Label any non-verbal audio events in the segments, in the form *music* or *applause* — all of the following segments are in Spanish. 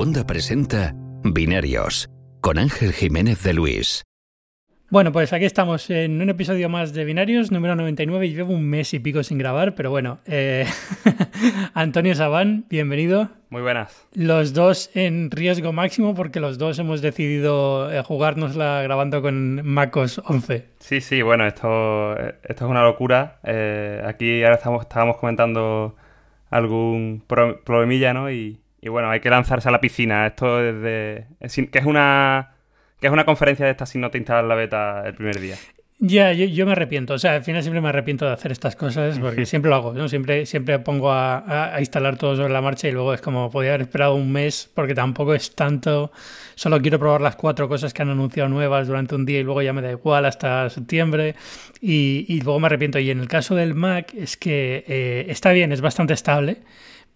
Segunda presenta Binarios con Ángel Jiménez de Luis. Bueno, pues aquí estamos en un episodio más de Binarios, número 99, y llevo un mes y pico sin grabar, pero bueno, eh, *laughs* Antonio Sabán, bienvenido. Muy buenas. Los dos en riesgo máximo porque los dos hemos decidido eh, jugárnosla grabando con MacOS 11. Sí, sí, bueno, esto, esto es una locura. Eh, aquí ahora estamos, estábamos comentando algún problemilla, ¿no? Y, y, bueno, hay que lanzarse a la piscina. Esto es de, que es una que es una conferencia de esta si no te instalas la beta el primer día. Ya, yo, me arrepiento. O sea, al final siempre me arrepiento de hacer estas cosas porque *laughs* siempre lo hago. ¿no? Siempre, siempre pongo a, instalar todo sobre la marcha y luego es como podía haber esperado un mes porque tampoco es tanto. Solo quiero probar las cuatro cosas que han anunciado nuevas durante un día y luego ya me da igual hasta septiembre. Y, luego me arrepiento. Y en el caso del Mac es que eh, está bien, es bastante estable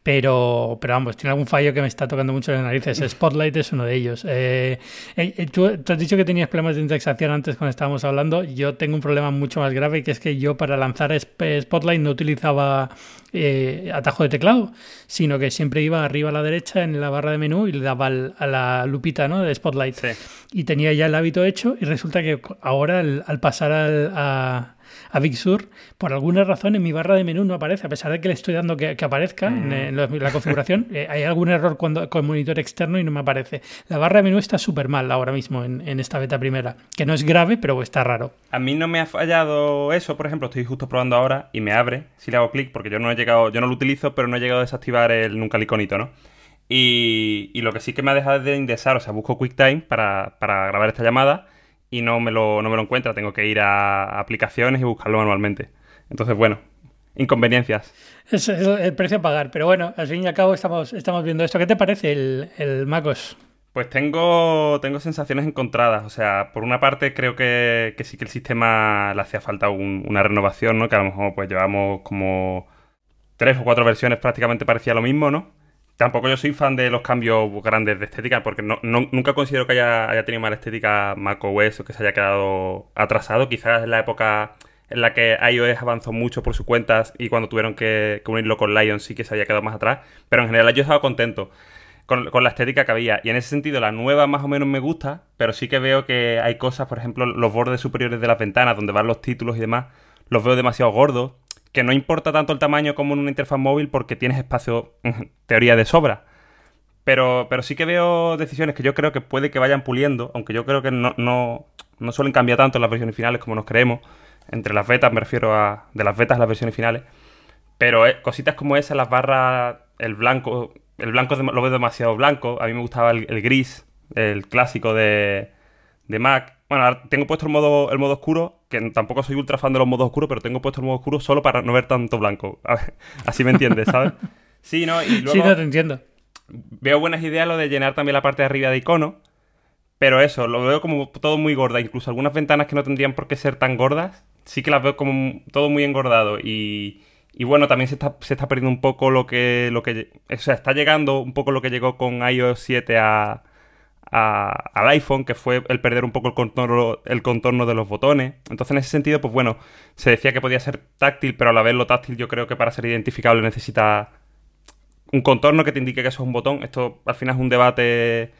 pero, pero vamos, tiene algún fallo que me está tocando mucho las narices. *laughs* Spotlight es uno de ellos. Eh, eh, eh, tú, has dicho que tenías problemas de indexación antes cuando estábamos hablando. Yo tengo un problema mucho más grave que es que yo para lanzar Spotlight no utilizaba atajo de teclado, sino que siempre iba arriba a la derecha en la barra de menú y le daba a la lupita ¿no? de Spotlight. Y tenía ya el hábito hecho y resulta que ahora al, pasar al, a a Big Sur, por alguna razón en mi barra de menú no aparece, a pesar de que le estoy dando que, aparezca en, mm. la, configuración. *laughs* Eh, hay algún error cuando, con monitor externo y no me aparece. La barra de menú está súper mal ahora mismo en, esta beta primera, que no es grave, pero está raro. A mí no me ha fallado eso, por ejemplo, estoy justo probando ahora y me abre si le hago clic, porque yo no he llegado, yo no lo utilizo, pero no he llegado a desactivar el nunca el iconito, ¿no? Y, lo que sí que me ha dejado de indexar, o sea, busco QuickTime para, para grabar esta llamada y no me lo, no me lo encuentra. Tengo que ir a aplicaciones y buscarlo manualmente. Entonces, bueno, inconveniencias. Es, el precio a pagar, pero bueno, al fin y al cabo estamos, estamos viendo esto. ¿Qué te parece el, el MacOS? Pues tengo, tengo sensaciones encontradas. O sea, por una parte creo que, sí que el sistema le hacía falta una renovación, ¿no? Que a lo mejor pues llevamos como tres o cuatro versiones prácticamente parecía lo mismo, ¿no? Tampoco yo soy fan de los cambios grandes de estética, porque no, nunca considero que haya, tenido mala estética macOS o que se haya quedado atrasado. Quizás en la época en la que iOS avanzó mucho por sus cuentas y cuando tuvieron que, unirlo con Lion sí que se haya quedado más atrás. Pero en general yo estaba contento con, la estética que había. Y en ese sentido la nueva más o menos me gusta, pero sí que veo que hay cosas, por ejemplo, los bordes superiores de las ventanas donde van los títulos y demás, los veo demasiado gordos que no importa tanto el tamaño como en una interfaz móvil porque tienes espacio, *laughs* teoría, de sobra. Pero, pero sí que veo decisiones que yo creo que puede que vayan puliendo, aunque yo creo que no, no, no suelen cambiar tanto en las versiones finales como nos creemos. Entre las betas me refiero a de las betas a las versiones finales. Pero eh, cositas como esas, las barras, el blanco, el blanco lo veo demasiado blanco. A mí me gustaba el, gris, el clásico de, de Mac. Bueno, tengo puesto el modo, el modo oscuro, que tampoco soy ultra fan de los modos oscuros, pero tengo puesto el modo oscuro solo para no ver tanto blanco. *laughs* así me entiendes, ¿sabes? Sí, ¿no? Y luego sí, no te entiendo. Veo buenas ideas lo de llenar también la parte de arriba de icono, pero eso, lo veo como todo muy gorda. Incluso algunas ventanas que no tendrían por qué ser tan gordas, sí que las veo como todo muy engordado. Y, y bueno, también se está, se está perdiendo un poco lo que, lo que... O sea, está llegando un poco lo que llegó con iOS 7 a al iPhone, que fue el perder un poco el contorno, el contorno de los botones. Entonces, en ese sentido, pues bueno, se decía que podía ser táctil, pero a la vez lo táctil yo creo que para ser identificable necesita un contorno que te indique que eso es un botón. Esto al final es un debate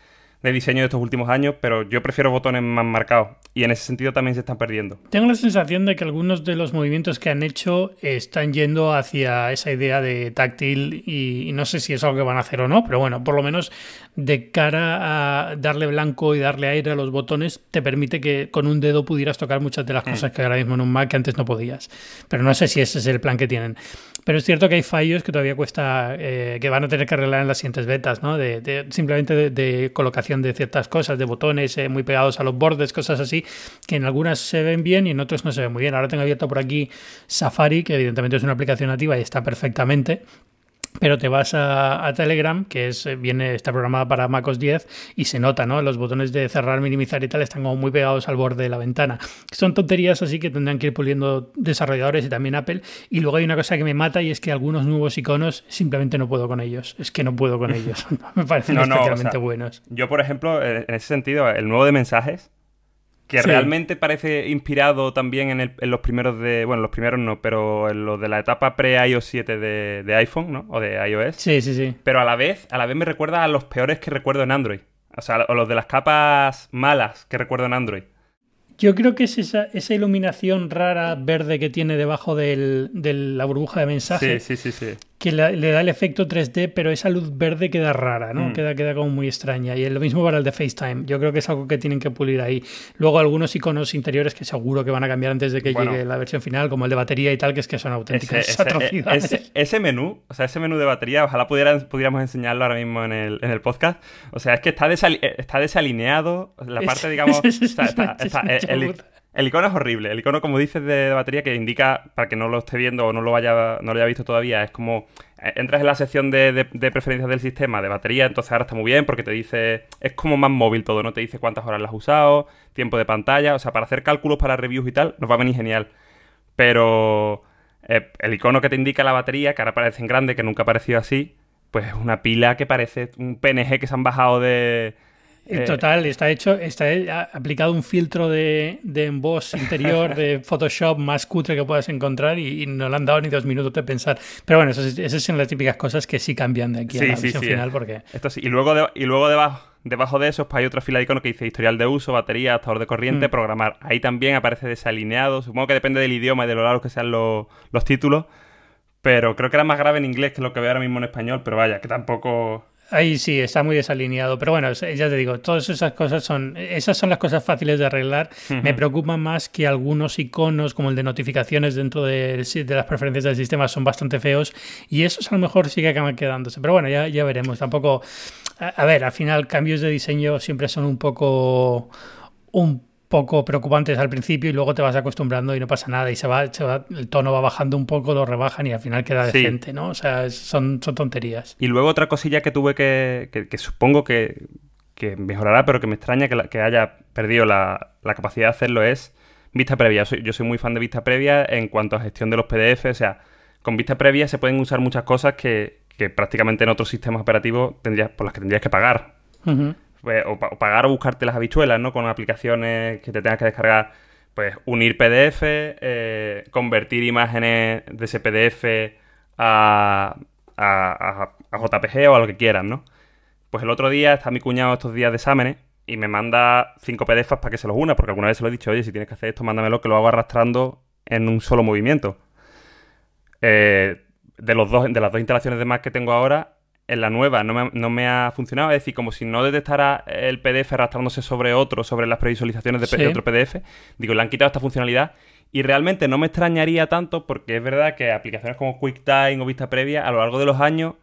de diseño de estos últimos años, pero yo prefiero botones más marcados y en ese sentido también se están perdiendo. Tengo la sensación de que algunos de los movimientos que han hecho están yendo hacia esa idea de táctil y, no sé si es algo que van a hacer o no, pero bueno, por lo menos de cara a darle blanco y darle aire a los botones te permite que con un dedo pudieras tocar muchas de las mm. cosas que ahora mismo en un Mac que antes no podías. Pero no sé si ese es el plan que tienen. Pero es cierto que hay fallos que todavía cuesta, eh, que van a tener que arreglar en las siguientes betas, ¿no? De, simplemente de, colocación de ciertas cosas, de botones eh, muy pegados a los bordes, cosas así, que en algunas se ven bien y en otras no se ven muy bien. Ahora tengo abierto por aquí Safari, que evidentemente es una aplicación nativa y está perfectamente, pero te vas a, Telegram, que es, eh, viene, está programada para MacOS 10 y se nota, ¿no? Los botones de cerrar, minimizar y tal están como muy pegados al borde de la ventana. Son tonterías así que tendrán que ir puliendo desarrolladores y también Apple. Y luego hay una cosa que me mata y es que algunos nuevos iconos simplemente no puedo con ellos. Es que no puedo con ellos. *laughs* me parecen especialmente buenos. Yo, por ejemplo, en ese sentido, el nuevo de mensajes, que realmente parece inspirado también en, los primeros de. Bueno, los primeros no, pero en los de la etapa pre-iOS 7 de, iPhone, ¿no? O de iOS. Sí, sí, sí. Pero a la vez, a la vez me recuerda a los peores que recuerdo en Android. O sea, o los de las capas malas que recuerdo en Android. Yo creo que es esa, esa iluminación rara verde que tiene debajo de la burbuja de mensaje. Sí, sí, sí, sí que le, da el efecto 3D, pero esa luz verde queda rara, ¿no? Mm. Queda, queda como muy extraña. Y es lo mismo para el de FaceTime. Yo creo que es algo que tienen que pulir ahí. Luego algunos iconos interiores que seguro que van a cambiar antes de que llegue la versión final, como el de batería y tal, que es que son auténticas ese, atrocidades. Ese, menú, o sea, ese menú de batería, ojalá pudieran, pudiéramos enseñarlo ahora mismo en el, en el podcast. O sea, es que está, está desalineado. La parte, digamos. El icono es horrible. El icono, como dices, de, batería que indica, para que no lo esté viendo o no lo haya, no lo haya visto todavía, es como eh, entras en la sección de, preferencias del sistema de batería, entonces ahora está muy bien porque te dice, es como más móvil todo, ¿no? Te dice cuántas horas las has usado, tiempo de pantalla, o sea, para hacer cálculos para reviews y tal, nos va a venir genial. Pero eh, el icono que te indica la batería, que ahora parece en grande, que nunca ha aparecido así, pues es una pila que parece un PNG que se han bajado de, Total, está hecho, está aplicado un filtro de, de emboss interior de *laughs* Photoshop más cutre que puedas encontrar y, no le han dado ni dos minutos de pensar. Pero bueno, esas, son las típicas cosas que sí cambian de aquí a la versión final. Porque... Esto sí. Y luego, y luego debajo, debajo de eso pues hay otra fila de iconos que dice historial de uso, batería, adaptador de corriente, mm. programar. Ahí también aparece desalineado. Supongo que depende del idioma y de lo largos que sean los, los títulos. Pero creo que era más grave en inglés que lo que veo ahora mismo en español. Pero vaya, que tampoco Ahí sí, está muy desalineado. Pero bueno, ya te digo, todas esas cosas son. Esas son las cosas fáciles de arreglar. Me preocupa más que algunos iconos, como el de notificaciones dentro de, de, las preferencias del sistema, son bastante feos. Y esos a lo mejor sí que acaban quedándose. Pero bueno, ya, ya veremos. Tampoco. a ver, al final, cambios de diseño siempre son un poco. Un poco preocupantes al principio y luego te vas acostumbrando y no pasa nada y se va, el tono va bajando un poco, lo rebajan y al final queda decente, ¿no? O sea, son, son tonterías. Y luego otra cosilla que tuve que, que, supongo que, que, mejorará, pero que me extraña que, que haya perdido la, la, capacidad de hacerlo es vista previa. Yo soy, muy fan de vista previa en cuanto a gestión de los PDF, o sea, con vista previa se pueden usar muchas cosas que, prácticamente en otros sistemas operativos tendrías, por las que tendrías que pagar. Pues, o, pagar o buscarte las habichuelas, ¿no? Con aplicaciones que te tengas que descargar, pues unir PDF, eh, convertir imágenes de ese PDF a, a, a, JPG o a lo que quieras, ¿no? Pues el otro día está mi cuñado estos días de exámenes y me manda cinco PDFs para que se los una, porque alguna vez se lo he dicho, oye, si tienes que hacer esto, mándamelo, que lo hago arrastrando en un solo movimiento. Eh, de, los dos, de las dos instalaciones de Mac que tengo ahora, en la nueva no me, ha funcionado. Es decir, como si no detectara el PDF arrastrándose sobre otro, sobre las previsualizaciones de, otro PDF. Digo, le han quitado esta funcionalidad. Y realmente no me extrañaría tanto porque es verdad que aplicaciones como QuickTime o Vista Previa a lo largo de los años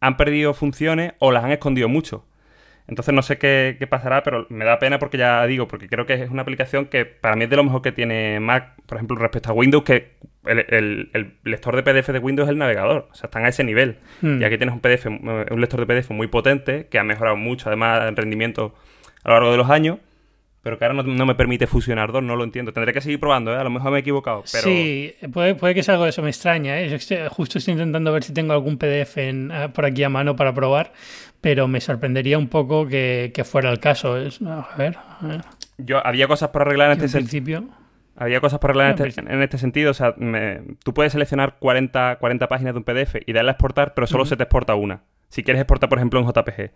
han perdido funciones o las han escondido mucho. Entonces no sé qué, pasará, pero me da pena porque ya digo, porque creo que es una aplicación que para mí es de lo mejor que tiene Mac, por ejemplo, respecto a Windows, que el, lector de PDF de Windows es el navegador, o sea, están a ese nivel. Hmm. Y aquí tienes un PDF, un lector de PDF muy potente, que ha mejorado mucho, además, el rendimiento a lo largo de los años. Pero que ahora no, me permite fusionar dos, no lo entiendo. Tendré que seguir probando, ¿eh? a lo mejor me he equivocado. Pero... Sí, puede, puede que sea algo de eso, me extraña. ¿eh? justo estoy intentando ver si tengo algún PDF ah, por aquí a mano para probar, pero me sorprendería un poco que, fuera el caso. a, ver, Yo había cosas por arreglar en este sentido. Había cosas por arreglar en, este, en, este, sentido. O sea, tú puedes seleccionar 40, 40 páginas de un PDF y darle a exportar, pero solo se te exporta una. Si quieres exportar, por ejemplo, en JPG.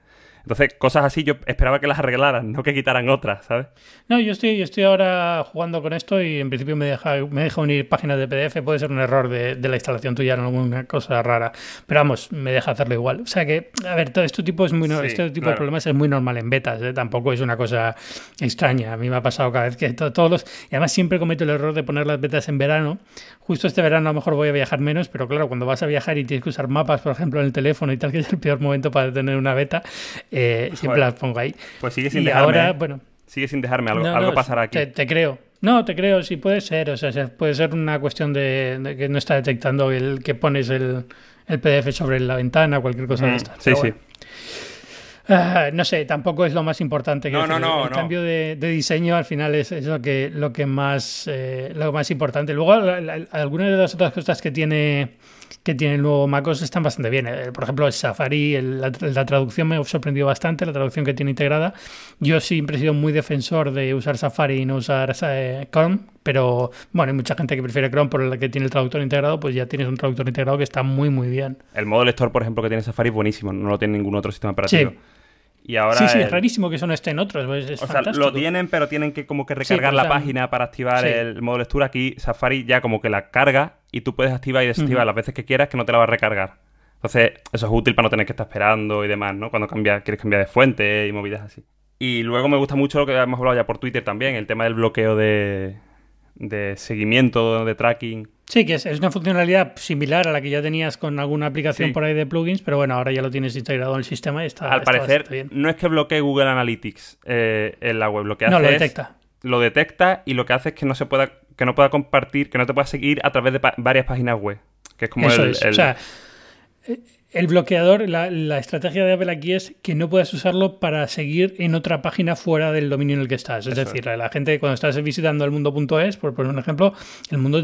Entonces, cosas así yo esperaba que las arreglaran, no que quitaran otras, ¿sabes? No, yo estoy, yo estoy ahora jugando con esto y en principio me deja, me deja unir páginas de PDF. Puede ser un error de, la instalación tuya, no alguna cosa rara. Pero vamos, me deja hacerlo igual. O sea que, a ver, todo este tipo, es muy, este tipo de problemas es muy normal en betas. ¿eh? Tampoco es una cosa extraña. A mí me ha pasado cada vez que todos los... Y además siempre cometo el error de poner las betas en verano. Justo este verano a lo mejor voy a viajar menos, pero claro, cuando vas a viajar y tienes que usar mapas, por ejemplo, en el teléfono y tal, que es el peor momento para tener una beta, eh, siempre las pongo ahí. Pues sigue sin dejarme. Ahora, bueno, sigue sin dejarme, algo, algo pasará aquí. Te, creo. No, te creo, sí puede ser. O sea, puede ser una cuestión de, que no está detectando el que pones el, el PDF sobre la ventana, cualquier cosa de mm, esta. Sí, sí. Ah, no sé, tampoco es lo más importante. No, no, no, el cambio de, diseño al final es, lo que lo que más eh, lo más importante. Luego, algunas de las otras cosas que tiene que tiene el nuevo MacOS están bastante bien. Eh, por ejemplo, el Safari, la, traducción me ha sorprendido bastante, la traducción que tiene integrada. Yo siempre he sido muy defensor de usar Safari y no usar eh, Chrome, pero bueno, hay mucha gente que prefiere Chrome por el que tiene el traductor integrado, pues ya tienes un traductor integrado que está muy, muy bien. El modo lector, por ejemplo, que tiene Safari es buenísimo, no lo tiene ningún otro sistema operativo. Sí. Y ahora sí, sí, es rarísimo que eso no esté en otros. Pues o sea, lo tienen, pero tienen que como que recargar la página para activar el modo lectura. Aquí Safari ya como que la carga y tú puedes activar y desactivar las veces que quieras que no te la va a recargar. Entonces, eso es útil para no tener que estar esperando y demás, ¿no? Cuando cambia, quieres cambiar de fuente y movidas así. Y luego me gusta mucho lo que hemos hablado ya por Twitter también, el tema del bloqueo de, de seguimiento, de tracking. Sí, que es, una funcionalidad similar a la que ya tenías con alguna aplicación por ahí de plugins, pero bueno, ahora ya lo tienes integrado en el sistema y está. Al parecer, no es que bloquee Google Analytics eh, en la web, lo que hace no, lo detecta. lo detecta y lo que hace es que no se pueda, que no pueda compartir, que no te pueda seguir a través de varias páginas web. Que es como el, O sea, el bloqueador, la, estrategia de Apple aquí es que no puedas usarlo para seguir en otra página fuera del dominio en el que estás. Es decir, la, gente cuando estás visitando el mundo.es, por poner un ejemplo, el mundo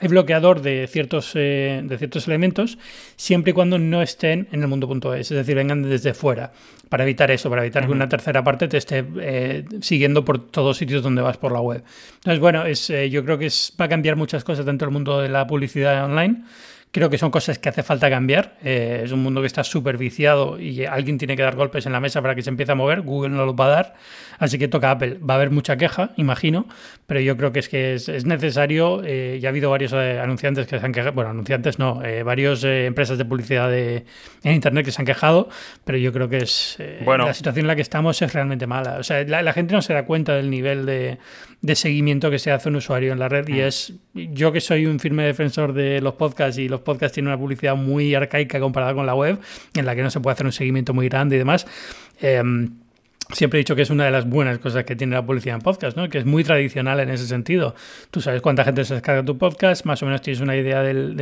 hay bloqueador de ciertos, eh, de ciertos elementos siempre y cuando no estén en el mundo.es, es decir, vengan desde fuera, para evitar eso, para evitar que una tercera parte te esté eh, siguiendo por todos sitios donde vas por la web. Entonces, bueno, es, eh, yo creo que es, va a cambiar muchas cosas dentro del mundo de la publicidad online. Creo que son cosas que hace falta cambiar. Eh, es un mundo que está súper viciado y alguien tiene que dar golpes en la mesa para que se empiece a mover. Google no los va a dar, así que toca Apple. Va a haber mucha queja, imagino, pero yo creo que es que es, necesario. Eh, ya ha habido varios eh, anunciantes que se han quejado, bueno, anunciantes no, varias empresas de publicidad de, en Internet que se han quejado, pero yo creo que es bueno. la situación en la que estamos es realmente mala. O sea, la, gente no se da cuenta del nivel de, de seguimiento que se hace un usuario en la red y mm. es yo que soy un firme defensor de los podcasts y los podcasts tienen una publicidad muy arcaica comparada con la web, en la que no se puede hacer un seguimiento muy grande y demás. Em, siempre he dicho que es una de las buenas cosas que tiene la publicidad en podcast, ¿no? que es muy tradicional en ese sentido. Tú sabes cuánta gente se descarga tu podcast, más o menos tienes una idea del,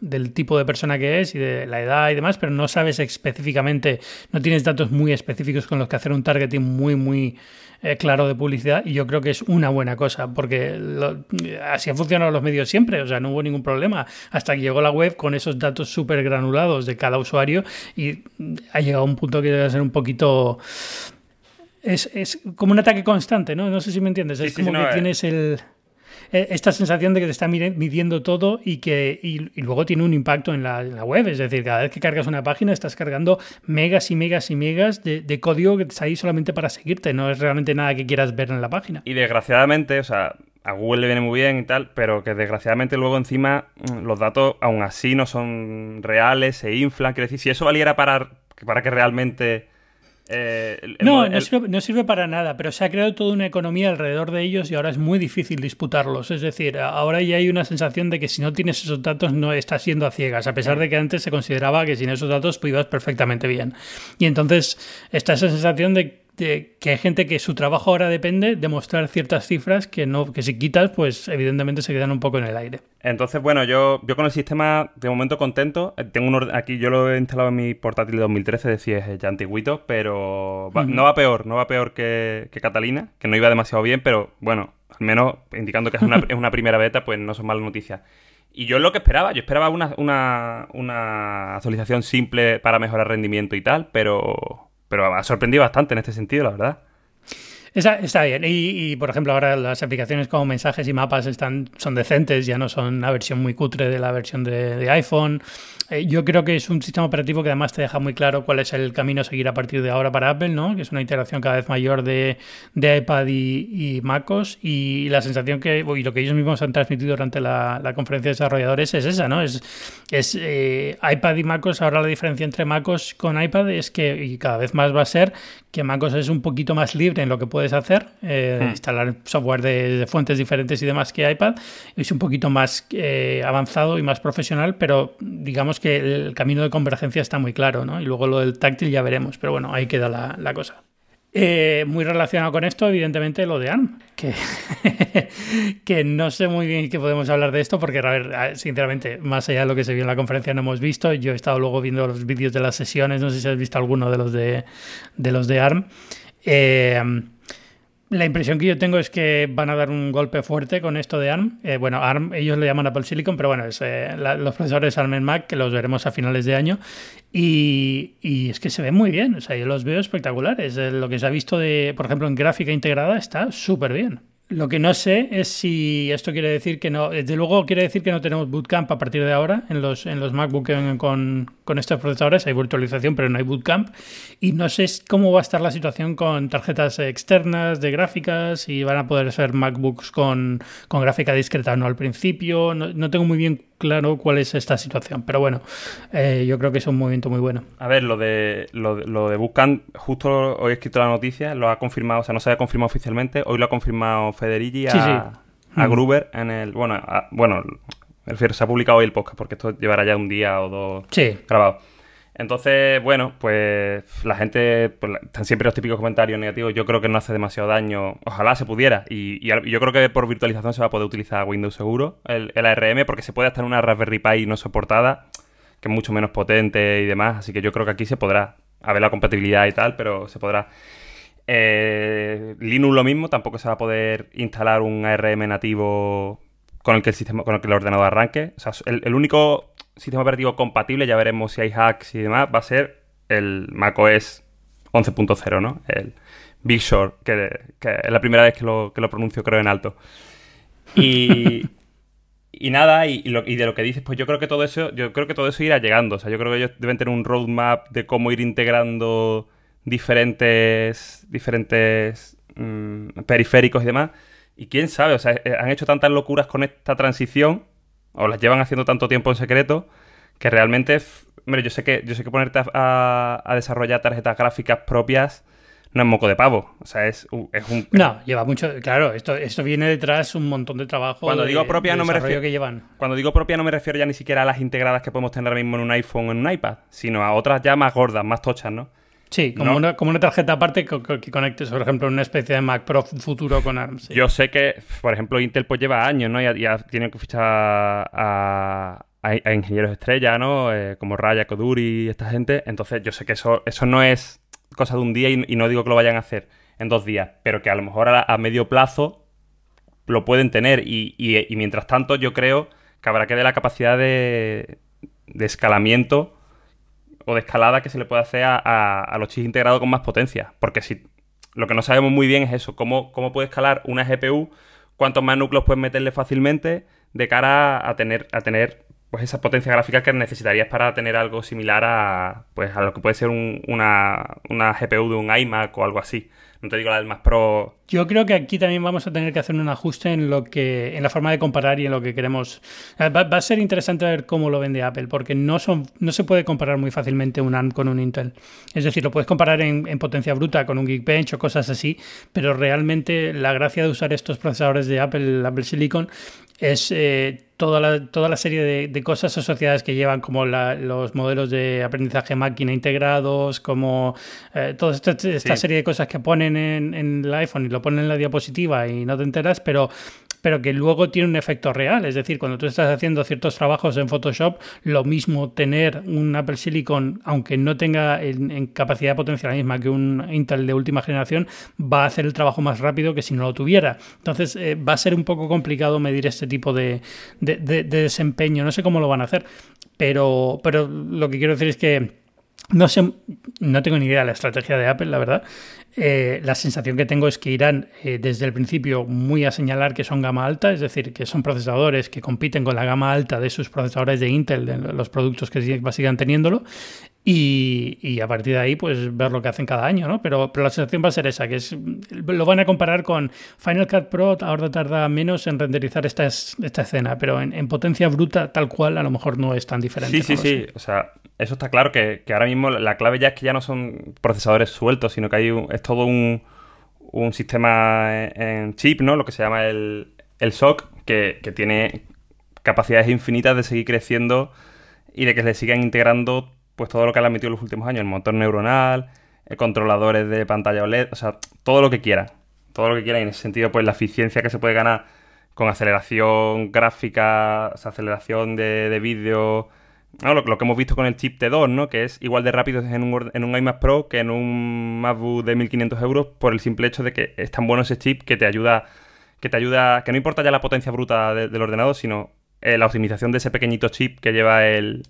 del, tipo de persona que es y de la edad y demás, pero no sabes específicamente, no tienes datos muy específicos con los que hacer un targeting muy, muy eh, claro de publicidad y yo creo que es una buena cosa porque así han funcionado los medios siempre, o sea, no hubo ningún problema hasta que llegó la web con esos datos súper granulados de cada usuario y ha llegado a un punto que debe ser un poquito... Es, es como un ataque constante, ¿no? No sé si me entiendes. es como que eh. tienes el eh, esta sensación de que te está midiendo todo y que y, luego tiene un impacto en la, web. Es decir, cada vez que cargas una página estás cargando megas y megas y megas de, código que está ahí solamente para seguirte. No es realmente nada que quieras ver en la página. Y desgraciadamente, o sea, a Google le viene muy bien y tal, pero que desgraciadamente luego encima mm, los datos aún así no son reales, se inflan. Quiero decir, si eso valiera para, para que realmente eh, no, no, sirve, para nada, pero se ha creado toda una economía alrededor de ellos y ahora es muy difícil disputarlos. Es decir, ahora ya hay una sensación de que si no tienes esos datos no estás siendo a ciegas, a pesar de que antes se consideraba que sin esos datos pues ibas perfectamente bien. Y entonces está esa sensación de que hay gente que su trabajo ahora depende de mostrar ciertas cifras que no que si quitas pues evidentemente se quedan un poco en el aire. Entonces, bueno, yo, yo con el sistema de momento contento. Eh, tengo uno aquí yo lo he instalado en mi portátil de 2013, decía es ya antiguito, pero no va peor, no va peor que, Catalina, que no iba demasiado bien, pero bueno, al menos indicando que es una, *laughs* es una primera beta, pues no son malas noticias. Y yo lo que esperaba, yo esperaba una, una, una actualización simple para mejorar rendimiento y tal, pero pero ha sorprendido bastante en este sentido, la verdad. Está, bien. Y, por ejemplo, ahora las aplicaciones como mensajes y mapas están, son decentes, ya no son una versión muy cutre de la versión de iPhone. Eh, yo creo que es un sistema operativo que además te deja muy claro cuál es el camino a seguir a partir de ahora para Apple, ¿no? Que es una integración cada vez mayor de, de iPad y, MacOS y la sensación que, y lo que ellos mismos han transmitido durante la, conferencia de desarrolladores es esa, ¿no? Es, es eh, iPad y MacOS, ahora la diferencia entre MacOS con iPad es que, y cada vez más va a ser, que MacOS es un poquito más libre en lo que puedes hacer, eh, hmm. instalar software de, fuentes diferentes y demás que iPad, es un poquito más avanzado y más profesional, pero digamos que el camino de convergencia está muy claro, ¿no? Y luego lo del táctil ya veremos, pero bueno, ahí queda la, cosa. Eh, muy relacionado con esto, evidentemente, lo de ARM, *laughs* que, no sé muy bien qué podemos hablar de esto, porque, a ver, sinceramente, más allá de lo que se vio en la conferencia no hemos visto. Yo he estado luego viendo los vídeos de las sesiones, no sé si has visto alguno de los de, de los de ARM. Eh, La impresión que yo tengo es que van a dar un golpe fuerte con esto de ARM. Eh, bueno, ARM, ellos le llaman Apple Silicon, pero bueno, es, eh, los procesadores ARM en Mac, que los veremos a finales de año. Y, es que se ven muy bien, o sea, yo los veo espectaculares. Lo que se ha visto, de, por ejemplo, en gráfica integrada está súper bien. Lo que no sé es si esto quiere decir que no. Desde luego quiere decir que no tenemos bootcamp a partir de ahora en los, en los MacBook con, con estos procesadores. Hay virtualización, pero no hay bootcamp. Y no sé cómo va a estar la situación con tarjetas externas de gráficas y van a poder ser MacBooks con, con gráfica discreta o no al principio. No, no tengo muy bien claro cuál es esta situación. Pero bueno, eh, yo creo que es un movimiento muy bueno. A ver, lo de, lo, lo de Bootcamp, justo hoy he escrito la noticia, lo ha confirmado, o sea, no se había confirmado oficialmente, hoy lo ha confirmado Federici a, a mm. Gruber en el. Bueno, bueno, se ha publicado hoy el podcast porque esto llevará ya un día o dos sí. grabado. Entonces, bueno, pues la gente, pues, están siempre los típicos comentarios negativos. Yo creo que no hace demasiado daño. Ojalá se pudiera. Y, yo creo que por virtualización se va a poder utilizar Windows seguro, el, ARM, porque se puede estar en una Raspberry Pi no soportada, que es mucho menos potente y demás. Así que yo creo que aquí se podrá. A ver la compatibilidad y tal, pero se podrá. Eh, Linux lo mismo, tampoco se va a poder instalar un ARM nativo con el que el sistema, con el que el ordenador arranque. O sea, el único sistema operativo compatible, ya veremos si hay hacks y demás, va a ser el macOS 11.0, ¿no? El Big Short, que, es la primera vez que lo, que lo pronuncio, creo, en alto. Y, *laughs* y nada, y, de lo que dices, pues yo creo que todo eso, yo creo que todo eso irá llegando. O sea, yo creo que ellos deben tener un roadmap de cómo ir integrando diferentes, diferentes mm, periféricos y demás. Y quién sabe, o sea, eh, han hecho tantas locuras con esta transición o las llevan haciendo tanto tiempo en secreto que realmente, hombre, yo sé que, yo sé que ponerte a, desarrollar tarjetas gráficas propias no es moco de pavo. O sea, es, un... No, lleva mucho... Claro, esto, esto viene detrás un montón de trabajo Cuando digo propia no me refiero... Que llevan. Cuando digo propia no me refiero ya ni siquiera a las integradas que podemos tener ahora mismo en un iPhone o en un iPad, sino a otras ya más gordas, más tochas, ¿no? Sí, como, una, como una tarjeta aparte que, conectes, por ejemplo, una especie de Mac Pro futuro con ARM. Yo sé que, por ejemplo, Intel pues lleva años, ¿no? Ya, ya tienen que fichar a, a, ingenieros estrella, ¿no? Eh, como Raya, Koduri, esta gente. Entonces yo sé que eso, eso no es cosa de un día y, no digo que lo vayan a hacer en dos días, pero que a lo mejor a, medio plazo lo pueden tener. Y, y, mientras tanto yo creo que habrá que ver la capacidad de, de escalamiento o de escalada que se le puede hacer a, los chips integrados con más potencia. Porque si lo que no sabemos muy bien es eso, cómo, cómo puede escalar una GPU, cuántos más núcleos puedes meterle fácilmente de cara a tener, a tener pues esa potencia gráfica que necesitarías para tener algo similar a pues a lo que puede ser una, una GPU de un iMac o algo así. Te digo la del más pro. Yo creo que aquí también vamos a tener que hacer un ajuste en lo que, en la forma de comparar y en lo que queremos. Va, a ser interesante ver cómo lo vende Apple, porque no son, no se puede comparar muy fácilmente un ARM con un Intel. Es decir, lo puedes comparar en, potencia bruta con un Geekbench o cosas así, pero realmente la gracia de usar estos procesadores de Apple, Apple Silicon, es eh, toda, la, toda la serie de, cosas asociadas que llevan, como los modelos de aprendizaje máquina integrados, como eh, toda esta, serie de cosas que ponen en, en, el iPhone y lo ponen en la diapositiva y no te enteras, pero pero que luego tiene un efecto real. Es decir, cuando tú estás haciendo ciertos trabajos en Photoshop, lo mismo tener un Apple Silicon, aunque no tenga en, capacidad potencial la misma que un Intel de última generación, va a hacer el trabajo más rápido que si no lo tuviera. Entonces, eh, va a ser un poco complicado medir este tipo de, desempeño. No sé cómo lo van a hacer, pero, pero lo que quiero decir es que no sé, no tengo ni idea de la estrategia de Apple, la verdad. Eh, la sensación que tengo es que irán eh, desde el principio muy a señalar que son gama alta, es decir, que son procesadores que compiten con la gama alta de sus procesadores de Intel, de los productos que sigan teniéndolo, y, a partir de ahí, pues ver lo que hacen cada año, ¿no? Pero, pero la sensación va a ser esa, que es lo van a comparar con Final Cut Pro, ahora tarda menos en renderizar esta, esta escena, pero en, potencia bruta tal cual a lo mejor no es tan diferente. Sí, sí, sí, o sea, eso está claro, que, ahora mismo la clave ya es que ya no son procesadores sueltos, sino que hay es todo un, un sistema en, chip, ¿no? Lo que se llama el, el SOC, que, que tiene capacidades infinitas de seguir creciendo y de que le sigan integrando pues todo lo que han metido en los últimos años, el motor neuronal, controladores de pantalla OLED, o sea, todo lo que quiera, todo lo que quiera y en ese sentido pues la eficiencia que se puede ganar con aceleración gráfica, aceleración de, vídeo, lo, que hemos visto con el chip T2, ¿no? Que es igual de rápido en un, en un iMac Pro que en un MacBook de 1500 euros por el simple hecho de que es tan bueno ese chip que te ayuda, que te ayuda, que no importa ya la potencia bruta del ordenador, sino eh, la optimización de ese pequeñito chip que lleva el,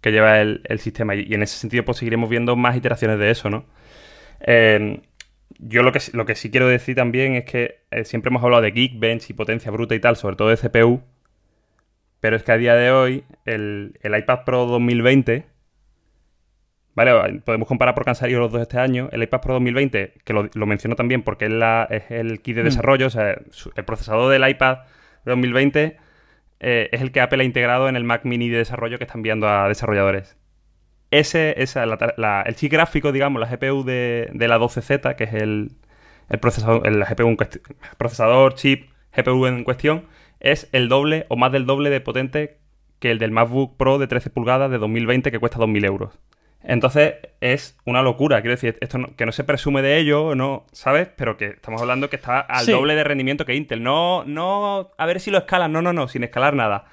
que lleva el, sistema. Y, en ese sentido, pues seguiremos viendo más iteraciones de eso, ¿no? Eh, yo lo que, lo que sí quiero decir también es que eh, siempre hemos hablado de Geekbench y potencia bruta y tal, sobre todo de CPU, pero es que a día de hoy el, iPad Pro 2020, ¿vale? Podemos comparar por han los dos este año. El iPad Pro 2020, que lo, lo menciono también porque es, la, es el kit de mm. desarrollo, o sea, el procesador del iPad 2020 eh, es el que Apple ha integrado en el Mac Mini de desarrollo que están enviando a desarrolladores. Ese, esa, el chip gráfico, digamos, la GPU de, la 12Z, que es el, procesador, el GPU procesador, chip, GPU en cuestión, es el doble o más del doble de potente que el del MacBook Pro de 13 pulgadas de 2020 que cuesta 2.000 euros. Entonces es una locura, quiero decir, esto que no se presume de ello, no, ¿sabes? Pero que estamos hablando que está al doble de rendimiento que Intel. No, no, a ver si lo escalan, no, no, no, sin escalar nada.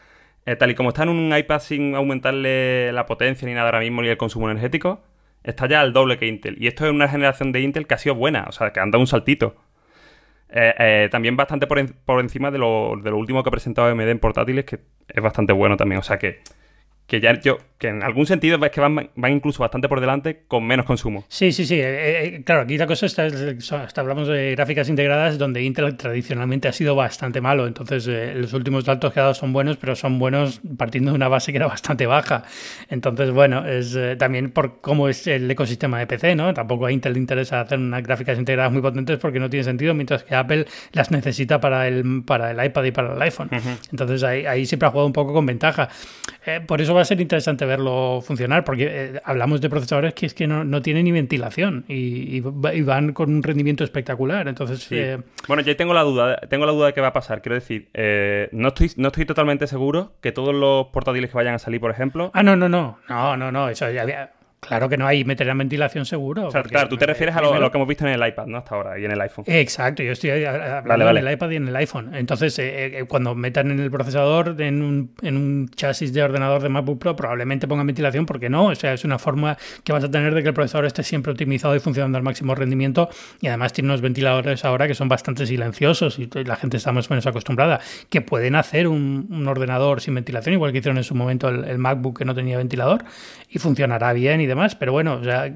Eh, tal y como está en un iPad sin aumentarle la potencia ni nada ahora mismo ni el consumo energético, está ya al doble que Intel. Y esto es una generación de Intel que ha sido buena, o sea, que han dado un saltito. Eh, eh, también bastante por, por encima de lo, de lo último que ha presentado AMD en portátiles, que es bastante bueno también. O sea que que ya yo, que en algún sentido ves que van, van incluso bastante por delante con menos consumo. Sí, sí, sí. Eh, eh, claro, aquí la cosa está, hasta hablamos de gráficas integradas donde Intel tradicionalmente ha sido bastante malo. Entonces, eh, los últimos datos que ha dado son buenos, pero son buenos partiendo de una base que era bastante baja. Entonces, bueno, es también por cómo es el ecosistema de PC, ¿no? Tampoco a Intel le interesa hacer unas gráficas integradas muy potentes porque no tiene sentido, mientras que Apple las necesita para el, para el iPad y para el iPhone. Entonces, ahí, ahí siempre ha jugado un poco con ventaja. por eso va a ser interesante verlo funcionar, porque eh, hablamos de procesadores que es que no, no tienen ni ventilación y, van con un rendimiento espectacular. Entonces, eh, bueno, yo tengo la duda, tengo la duda de qué va a pasar. Quiero decir, eh, no estoy, no estoy totalmente seguro que todos los portátiles que vayan a salir, por ejemplo. Ah, no, no, no, no, no, no, eso ya había Claro que no hay, meterán ventilación seguro. claro, tú te refieres a lo, que hemos visto en el iPad, ¿no? Hasta ahora y en el iPhone. Exacto, yo estoy hablando del iPad y en el iPhone. Entonces, eh, eh, cuando metan en el procesador, en un, en un chasis de ordenador de MacBook Pro, probablemente pongan ventilación, porque no. O sea, es una forma que vas a tener de que el procesador esté siempre optimizado y funcionando al máximo rendimiento. Y además tiene unos ventiladores ahora que son bastante silenciosos y la gente está más o menos acostumbrada, que pueden hacer un, ordenador sin ventilación, igual que hicieron en su momento el, el MacBook que no tenía ventilador, y funcionará bien y demás. Pero bueno, o sea,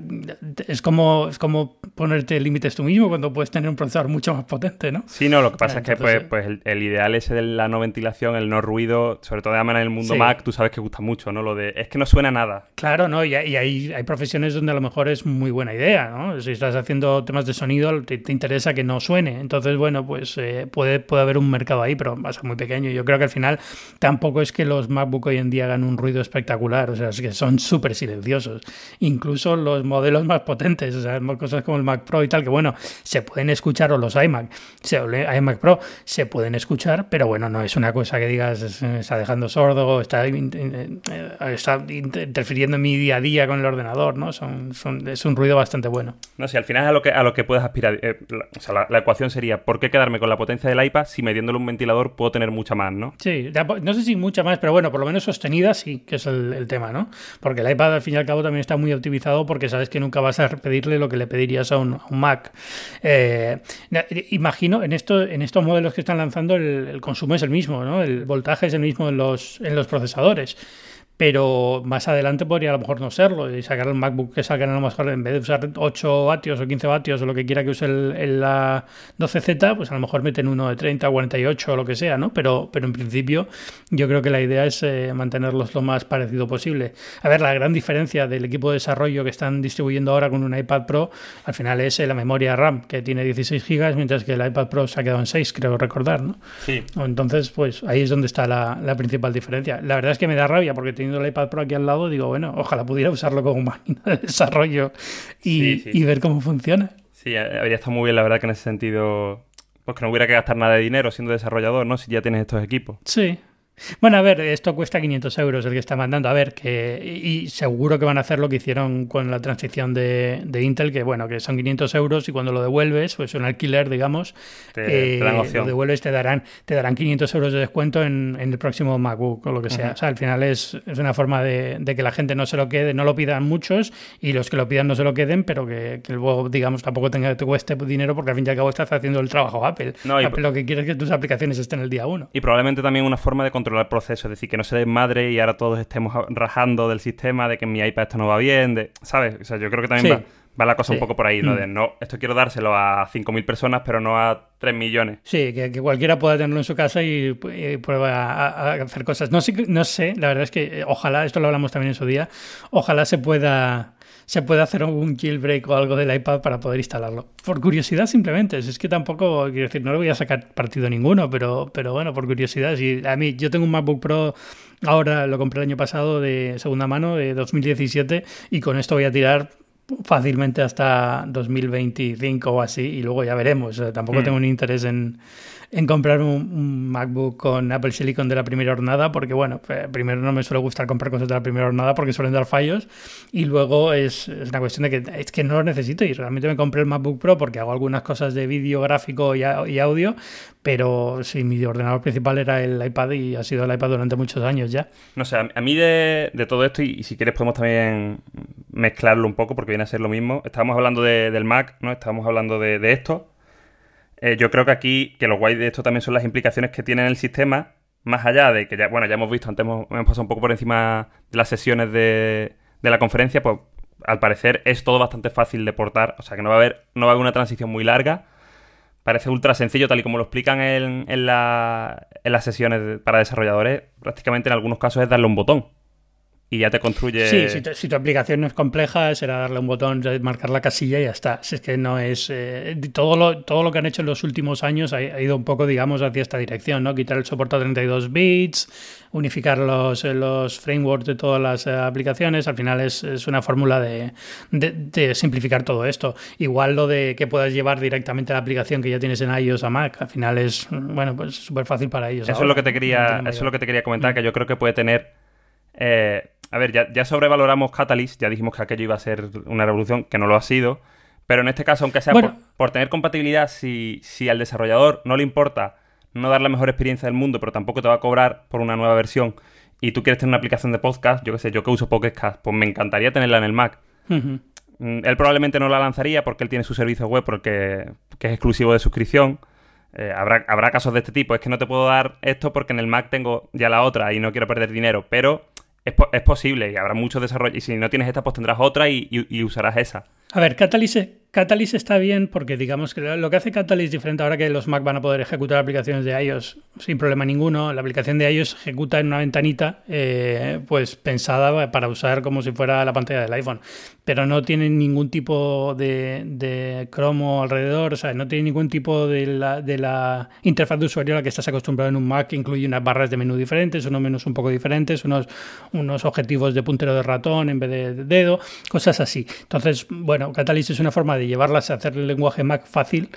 es como, es como ponerte límites tú mismo cuando puedes tener un procesador mucho más potente, ¿no? Sí, no, lo que pasa es que pues, pues el, ideal ese de la no ventilación, el no ruido, sobre todo además en el mundo Mac, tú sabes que gusta mucho, ¿no? Lo de es que no suena nada. Claro, ¿no? Y, y hay, hay, profesiones donde a lo mejor es muy buena idea, ¿no? Si estás haciendo temas de sonido, te, interesa que no suene. Entonces, bueno, pues eh, puede, puede haber un mercado ahí, pero va a ser muy pequeño. Yo creo que al final tampoco es que los MacBook hoy en día hagan un ruido espectacular, o sea, es que son súper silenciosos. Incluso los modelos más potentes, o sea, cosas como el Mac Pro y tal, que bueno, se pueden escuchar, o los iMac, se, iMac Pro, se pueden escuchar, pero bueno, no es una cosa que digas, está dejando sordo, está, eh, está interfiriendo en mi día a día con el ordenador, ¿no? Son, son, es un ruido bastante bueno. No sé, al final es a lo que, a lo que puedes aspirar. Eh, o sea, la, ecuación sería, ¿por qué quedarme con la potencia del iPad si mediéndole un ventilador puedo tener mucha más, ¿no? Sí, no sé si mucha más, pero bueno, por lo menos sostenida sí, que es el, el tema, ¿no? Porque el iPad al fin y al cabo también está muy optimizado porque sabes que nunca vas a pedirle lo que le pedirías a un, Mac. Eh, imagino, en, esto, en estos modelos que están lanzando el, consumo es el mismo, ¿no? El voltaje es el mismo en los, en los procesadores pero más adelante podría a lo mejor no serlo y sacar el MacBook que salgan a lo mejor en vez de usar 8 vatios o 15 vatios o lo que quiera que use el, la 12Z, pues a lo mejor meten uno de 30 o 48 o lo que sea, ¿no? Pero, pero en principio yo creo que la idea es eh, mantenerlos lo más parecido posible. A ver, la gran diferencia del equipo de desarrollo que están distribuyendo ahora con un iPad Pro al final es eh, la memoria RAM que tiene 16 GB mientras que el iPad Pro se ha quedado en 6, creo recordar, ¿no? Sí. Entonces, pues ahí es donde está la, la principal diferencia. La verdad es que me da rabia porque tiene el iPad Pro aquí al lado, digo, bueno, ojalá pudiera usarlo como *laughs* máquina de desarrollo y, ver cómo funciona. Sí, habría estado muy bien, la verdad, que en ese sentido, pues que no hubiera que gastar nada de dinero siendo desarrollador, ¿no? Si ya tienes estos equipos. Sí. Bueno, a ver, esto cuesta 500 euros el que está mandando. A ver, que y seguro que van a hacer lo que hicieron con la transición de, Intel, que bueno, que son 500 euros y cuando lo devuelves, pues un alquiler, digamos, te, eh, lo devuelves, te darán, te darán 500 euros de descuento en, el próximo MacBook o lo que sea. O sea, al final es, es una forma de, que la gente no se lo quede, no lo pidan muchos y los que lo pidan no se lo queden, pero que, luego, digamos, tampoco tenga que te cueste dinero porque al fin y al cabo estás haciendo el trabajo Apple. No, Apple lo que quiere es que tus aplicaciones estén el día uno. Y probablemente también una forma de controlar el proceso, es decir, que no se desmadre y ahora todos estemos rajando del sistema, de que en mi iPad esto no va bien, de, ¿sabes? O sea, yo creo que también va, la cosa un poco por ahí, ¿no? Mm. De no, esto quiero dárselo a 5.000 personas, pero no a 3 millones. Sí, que, cualquiera pueda tenerlo en su casa y, prueba a, hacer cosas. No sé, no sé, la verdad es que eh, ojalá, esto lo hablamos también en su día, ojalá se pueda se puede hacer un jailbreak o algo del iPad para poder instalarlo. Por curiosidad simplemente, es que tampoco, quiero decir, no le voy a sacar partido ninguno, pero, pero bueno, por curiosidad, si a mí yo tengo un MacBook Pro ahora lo compré el año pasado de segunda mano de 2017 y con esto voy a tirar fácilmente hasta 2025 o así y luego ya veremos. tampoco mm. tengo un interés en, en comprar un, MacBook con Apple Silicon de la primera jornada, porque bueno, eh, primero no me suele gustar comprar cosas de la primera jornada porque suelen dar fallos, y luego es, es, una cuestión de que es que no lo necesito y realmente me compré el MacBook Pro porque hago algunas cosas de vídeo, gráfico y, audio, pero sí, mi ordenador principal era el iPad y ha sido el iPad durante muchos años ya. No sé, a mí de, todo esto, y, si quieres podemos también mezclarlo un poco porque viene a ser lo mismo, estábamos hablando del Mac, ¿no? Estábamos hablando de, de esto, eh, yo creo que aquí, que lo guay de esto también son las implicaciones que tiene en el sistema, más allá de que ya, bueno, ya hemos visto, antes hemos, pasado un poco por encima de las sesiones de, la conferencia, pues al parecer es todo bastante fácil de portar, o sea que no va a haber, no va a haber una transición muy larga. Parece ultra sencillo, tal y como lo explican en, en, la, en las sesiones para desarrolladores, prácticamente en algunos casos es darle un botón y ya te construye. Sí, si tu, aplicación no es compleja, será darle un botón, marcar la casilla y ya está. Si es que no es. Eh, todo, lo, todo lo que han hecho en los últimos años ha, ido un poco, digamos, hacia esta dirección, ¿no? Quitar el soporte a 32 bits, unificar los, los frameworks de todas las eh, aplicaciones. Al final es, una fórmula de, de, simplificar todo esto. Igual lo de que puedas llevar directamente la aplicación que ya tienes en iOS a Mac, al final es, bueno, pues súper fácil para ellos. Eso, es lo que te quería, eso es lo que te quería comentar, mm. que yo creo que puede tener. Eh, a ver, ya, sobrevaloramos Catalyst, ya dijimos que aquello iba a ser una revolución, que no lo ha sido. Pero en este caso, aunque sea por, tener compatibilidad, si, si al desarrollador no le importa no dar la mejor experiencia del mundo, pero tampoco te va a cobrar por una nueva versión, y tú quieres tener una aplicación de podcast, yo qué sé, yo que uso Podcast, pues me encantaría tenerla en el Mac. Mm, él probablemente no la lanzaría porque él tiene su servicio web porque que es exclusivo de suscripción. Eh, habrá, habrá casos de este tipo. Es que no te puedo dar esto porque en el Mac tengo ya la otra y no quiero perder dinero. Pero es, posible y habrá mucho desarrollo. Y si no tienes esta, pues tendrás otra y usarás esa. A ver, Catalyst, Catalyst está bien porque digamos que lo que hace Catalyst diferente ahora que los Mac van a poder ejecutar aplicaciones de iOS sin problema ninguno, la aplicación de iOS ejecuta en una ventanita eh, pues pensada para usar como si fuera la pantalla del iPhone, pero no tiene ningún tipo de, de cromo alrededor, o sea, no tiene ningún tipo de la, de la interfaz de usuario a la que estás acostumbrado en un Mac, que incluye unas barras de menú diferentes, unos menús un poco diferentes, unos, unos objetivos de puntero de ratón en vez de dedo, cosas así. Entonces, bueno, Catalyst es una forma de llevarlas a hacer el lenguaje Mac fácil,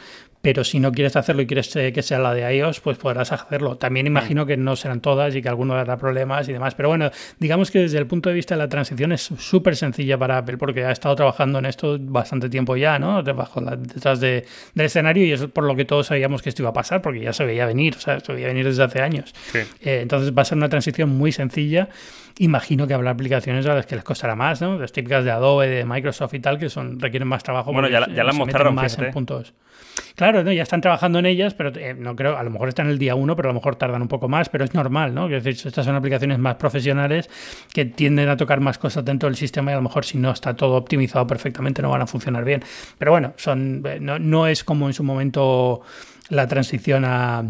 pero si no quieres hacerlo y quieres eh, que sea la de iOS, pues podrás hacerlo. También imagino que no serán todas y que alguno dará problemas y demás. Pero bueno, digamos que desde el punto de vista de la transición es súper sencilla para Apple porque ha estado trabajando en esto bastante tiempo ya, ¿no? detrás del escenario y es por lo que todos sabíamos que esto iba a pasar porque ya se veía venir, o sea, se veía venir desde hace años. Eh, entonces va a ser una transición muy sencilla. Imagino que habrá aplicaciones a las que les costará más, ¿no? Las típicas de Adobe, de Microsoft y tal, que son requieren más trabajo. Bueno, ya, ya las mostraron más en puntos. Claro, ¿no? ya están trabajando en ellas, pero eh, no creo, a lo mejor están el día uno, pero a lo mejor tardan un poco más, pero es normal, ¿no? Es decir, estas son aplicaciones más profesionales que tienden a tocar más cosas dentro del sistema y a lo mejor si no está todo optimizado perfectamente no van a funcionar bien. Pero bueno, son eh, no, no es como en su momento la transición a,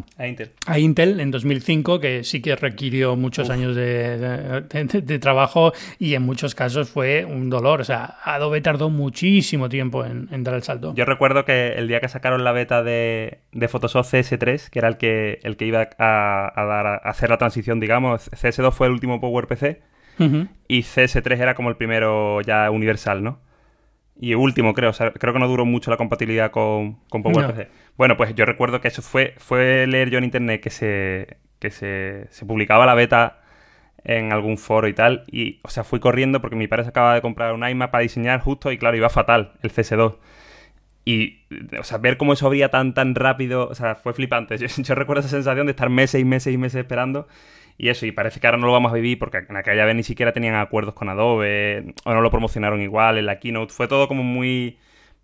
a, Intel. en 2005, que sí que requirió muchos años de, trabajo y en muchos casos fue un dolor. O sea, Adobe tardó muchísimo tiempo en, dar el salto. Yo recuerdo que el día que sacaron la beta de, Photoshop CS3, que era el que, el que iba a, dar, a hacer la transición, digamos, CS2 fue el último PowerPC y CS3 era como el primero ya universal, ¿no? Y último, creo. creo que no duró mucho la compatibilidad con, con PowerPC. Bueno, pues yo recuerdo que eso fue, fue leer yo en internet que se, que se, se publicaba la beta en algún foro y tal. Y, o sea, fui corriendo porque mi padre se acaba de comprar un iMac para diseñar justo y, claro, iba fatal el CS2. Y, o sea, ver cómo eso abría tan, tan rápido, o sea, fue flipante. *laughs* Yo, recuerdo esa sensación de estar meses y meses y meses esperando. Y eso, y parece que ahora no lo vamos a vivir porque en aquella vez ni siquiera tenían acuerdos con Adobe o no lo promocionaron igual en la keynote. Fue todo como muy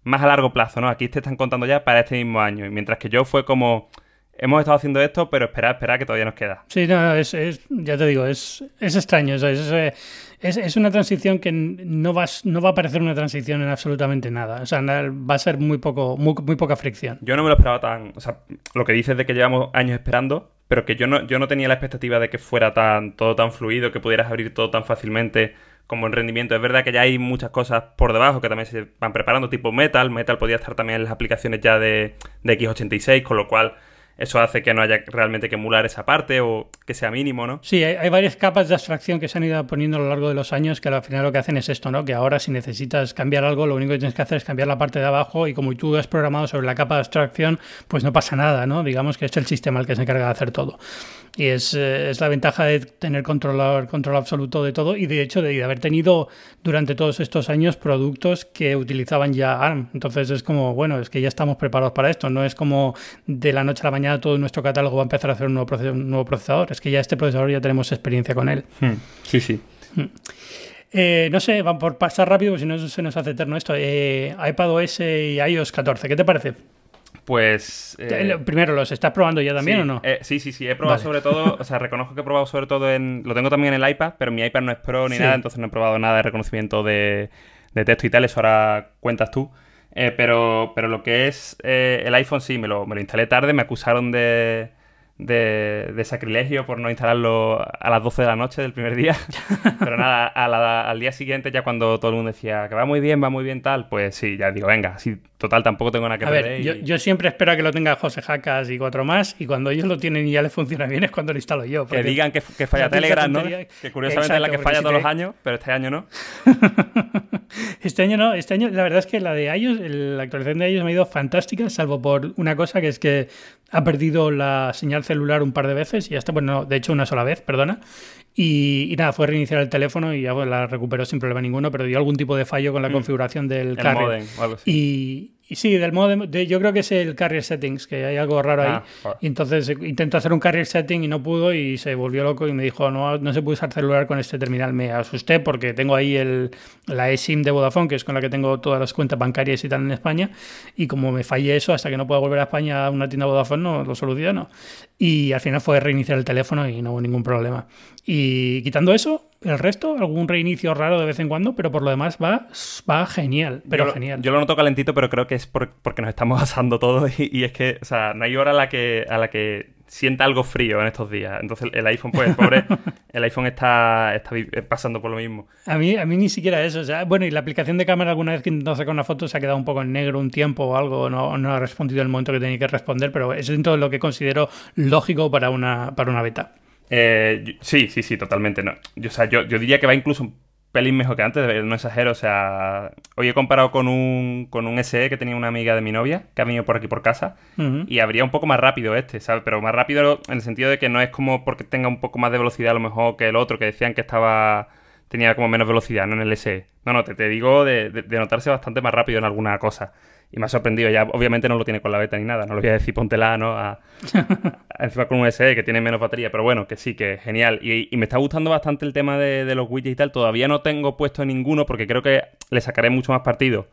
más a largo plazo, ¿no? Aquí te están contando ya para este mismo año. Y mientras que yo fue como, hemos estado haciendo esto, pero espera, espera, que todavía nos queda. Sí, no, es, ya te digo, es, es extraño. Es, es, es, una transición que no va, no va a parecer una transición en absolutamente nada. O sea, va a ser muy, poco, muy, muy poca fricción. Yo no me lo esperaba tan. O sea, lo que dices de que llevamos años esperando, pero que yo no, yo no tenía la expectativa de que fuera tan, todo tan fluido, que pudieras abrir todo tan fácilmente como en rendimiento. Es verdad que ya hay muchas cosas por debajo que también se van preparando, tipo Metal. Metal podía estar también en las aplicaciones ya de, de X86, con lo cual eso hace que no haya realmente que emular esa parte o que sea mínimo, ¿no? Sí, hay, varias capas de abstracción que se han ido poniendo a lo largo de los años que al final lo que hacen es esto, ¿no? Que ahora si necesitas cambiar algo, lo único que tienes que hacer es cambiar la parte de abajo y como tú has programado sobre la capa de abstracción, pues no pasa nada, ¿no? Digamos que es el sistema el que se encarga de hacer todo. Y es, eh, es la ventaja de tener control, control absoluto de todo y de hecho de, haber tenido durante todos estos años productos que utilizaban ya ARM. Entonces es como, bueno, es que ya estamos preparados para esto. No es como de la noche a la mañana todo nuestro catálogo va a empezar a hacer un nuevo, procesador. Es que ya este procesador ya tenemos experiencia con él. Hmm. Sí, sí. Hmm. Eh, no sé, vamos por pasar rápido, si no se nos hace eterno esto. Eh, iPadOS y iOS 14, ¿qué te parece? Pues. Eh, primero, ¿los estás probando ya también o no? Eh, sí, sí, sí. He probado sobre todo. O sea, reconozco que he probado sobre todo en. Lo tengo también en el iPad, pero mi iPad no es Pro ni nada, entonces no he probado nada de reconocimiento de, texto y tal. Eso ahora cuentas tú. Eh, pero, pero lo que es el iPhone sí, me lo, me lo instalé tarde. Me acusaron de de, sacrilegio por no instalarlo a las 12 de la noche del primer día. *laughs* Pero nada, al día siguiente, ya cuando todo el mundo decía que va muy bien, va muy bien, tal, pues sí, ya digo, venga, sí, total, tampoco tengo nada que a Ver, yo, siempre espero a que lo tenga José Jacas y cuatro más, y cuando ellos lo tienen y ya les funciona bien es cuando lo instalo yo. Que digan que, falla Telegram, ¿no? Que curiosamente es la que falla todos los años, pero este año no. *laughs* este año no, este año la verdad es que la de ellos, la actualización de ellos me ha ido fantástica, salvo por una cosa que es que ha perdido la señal celular un par de veces y hasta, bueno, de hecho una sola vez, perdona. Y, nada, fue reiniciar el teléfono y ya la recuperó sin problema ninguno, pero dio algún tipo de fallo con la mm. configuración del carrier. Y, y sí, del modo de, yo creo que es el carrier settings, que hay algo raro ahí. Ah, y entonces intentó hacer un carrier setting y no pudo y se volvió loco y me dijo, no, no se puede usar celular con este terminal. Me asusté porque tengo ahí el, la eSIM de Vodafone, que es con la que tengo todas las cuentas bancarias y tal en España. Y como me fallé eso, hasta que no pueda volver a España a una tienda Vodafone, no lo soluciono. Y al final fue reiniciar el teléfono y no hubo ningún problema. Y quitando eso, el resto, algún reinicio raro de vez en cuando, pero por lo demás va, va genial. Pero yo, genial. Yo lo noto calentito, pero creo que es porque nos estamos *laughs* asando todo y, es que, o sea, no hay hora a la que, a la que sienta algo frío en estos días. Entonces el iPhone, pues, pobre, *laughs* el iPhone está, está pasando por lo mismo. A mí, a mí ni siquiera eso. O sea, bueno, y la aplicación de cámara alguna vez que intentó sacar una foto se ha quedado un poco en negro un tiempo o algo, no, no ha respondido el momento que tenía que responder, pero es dentro de lo que considero lógico para una, para una beta. Eh, sí, sí, sí, totalmente. No. Yo, o sea, yo, yo, diría que va incluso un pelín mejor que antes, no exagero. O sea, hoy he comparado con un, con un SE que tenía una amiga de mi novia que ha venido por aquí por casa y habría un poco más rápido este, ¿sabes? Pero más rápido en el sentido de que no es como porque tenga un poco más de velocidad a lo mejor que el otro, que decían que estaba tenía como menos velocidad, ¿no? En el SE. No, no, te, te digo de, de notarse bastante más rápido en alguna cosa y me ha sorprendido. Ya obviamente no lo tiene con la beta ni nada, no lo voy a decir póntela, ¿no? A, *laughs* encima con un SE que tiene menos batería, pero bueno, que sí, que genial. Y, me está gustando bastante el tema de, los widgets y tal. Todavía no tengo puesto ninguno porque creo que le sacaré mucho más partido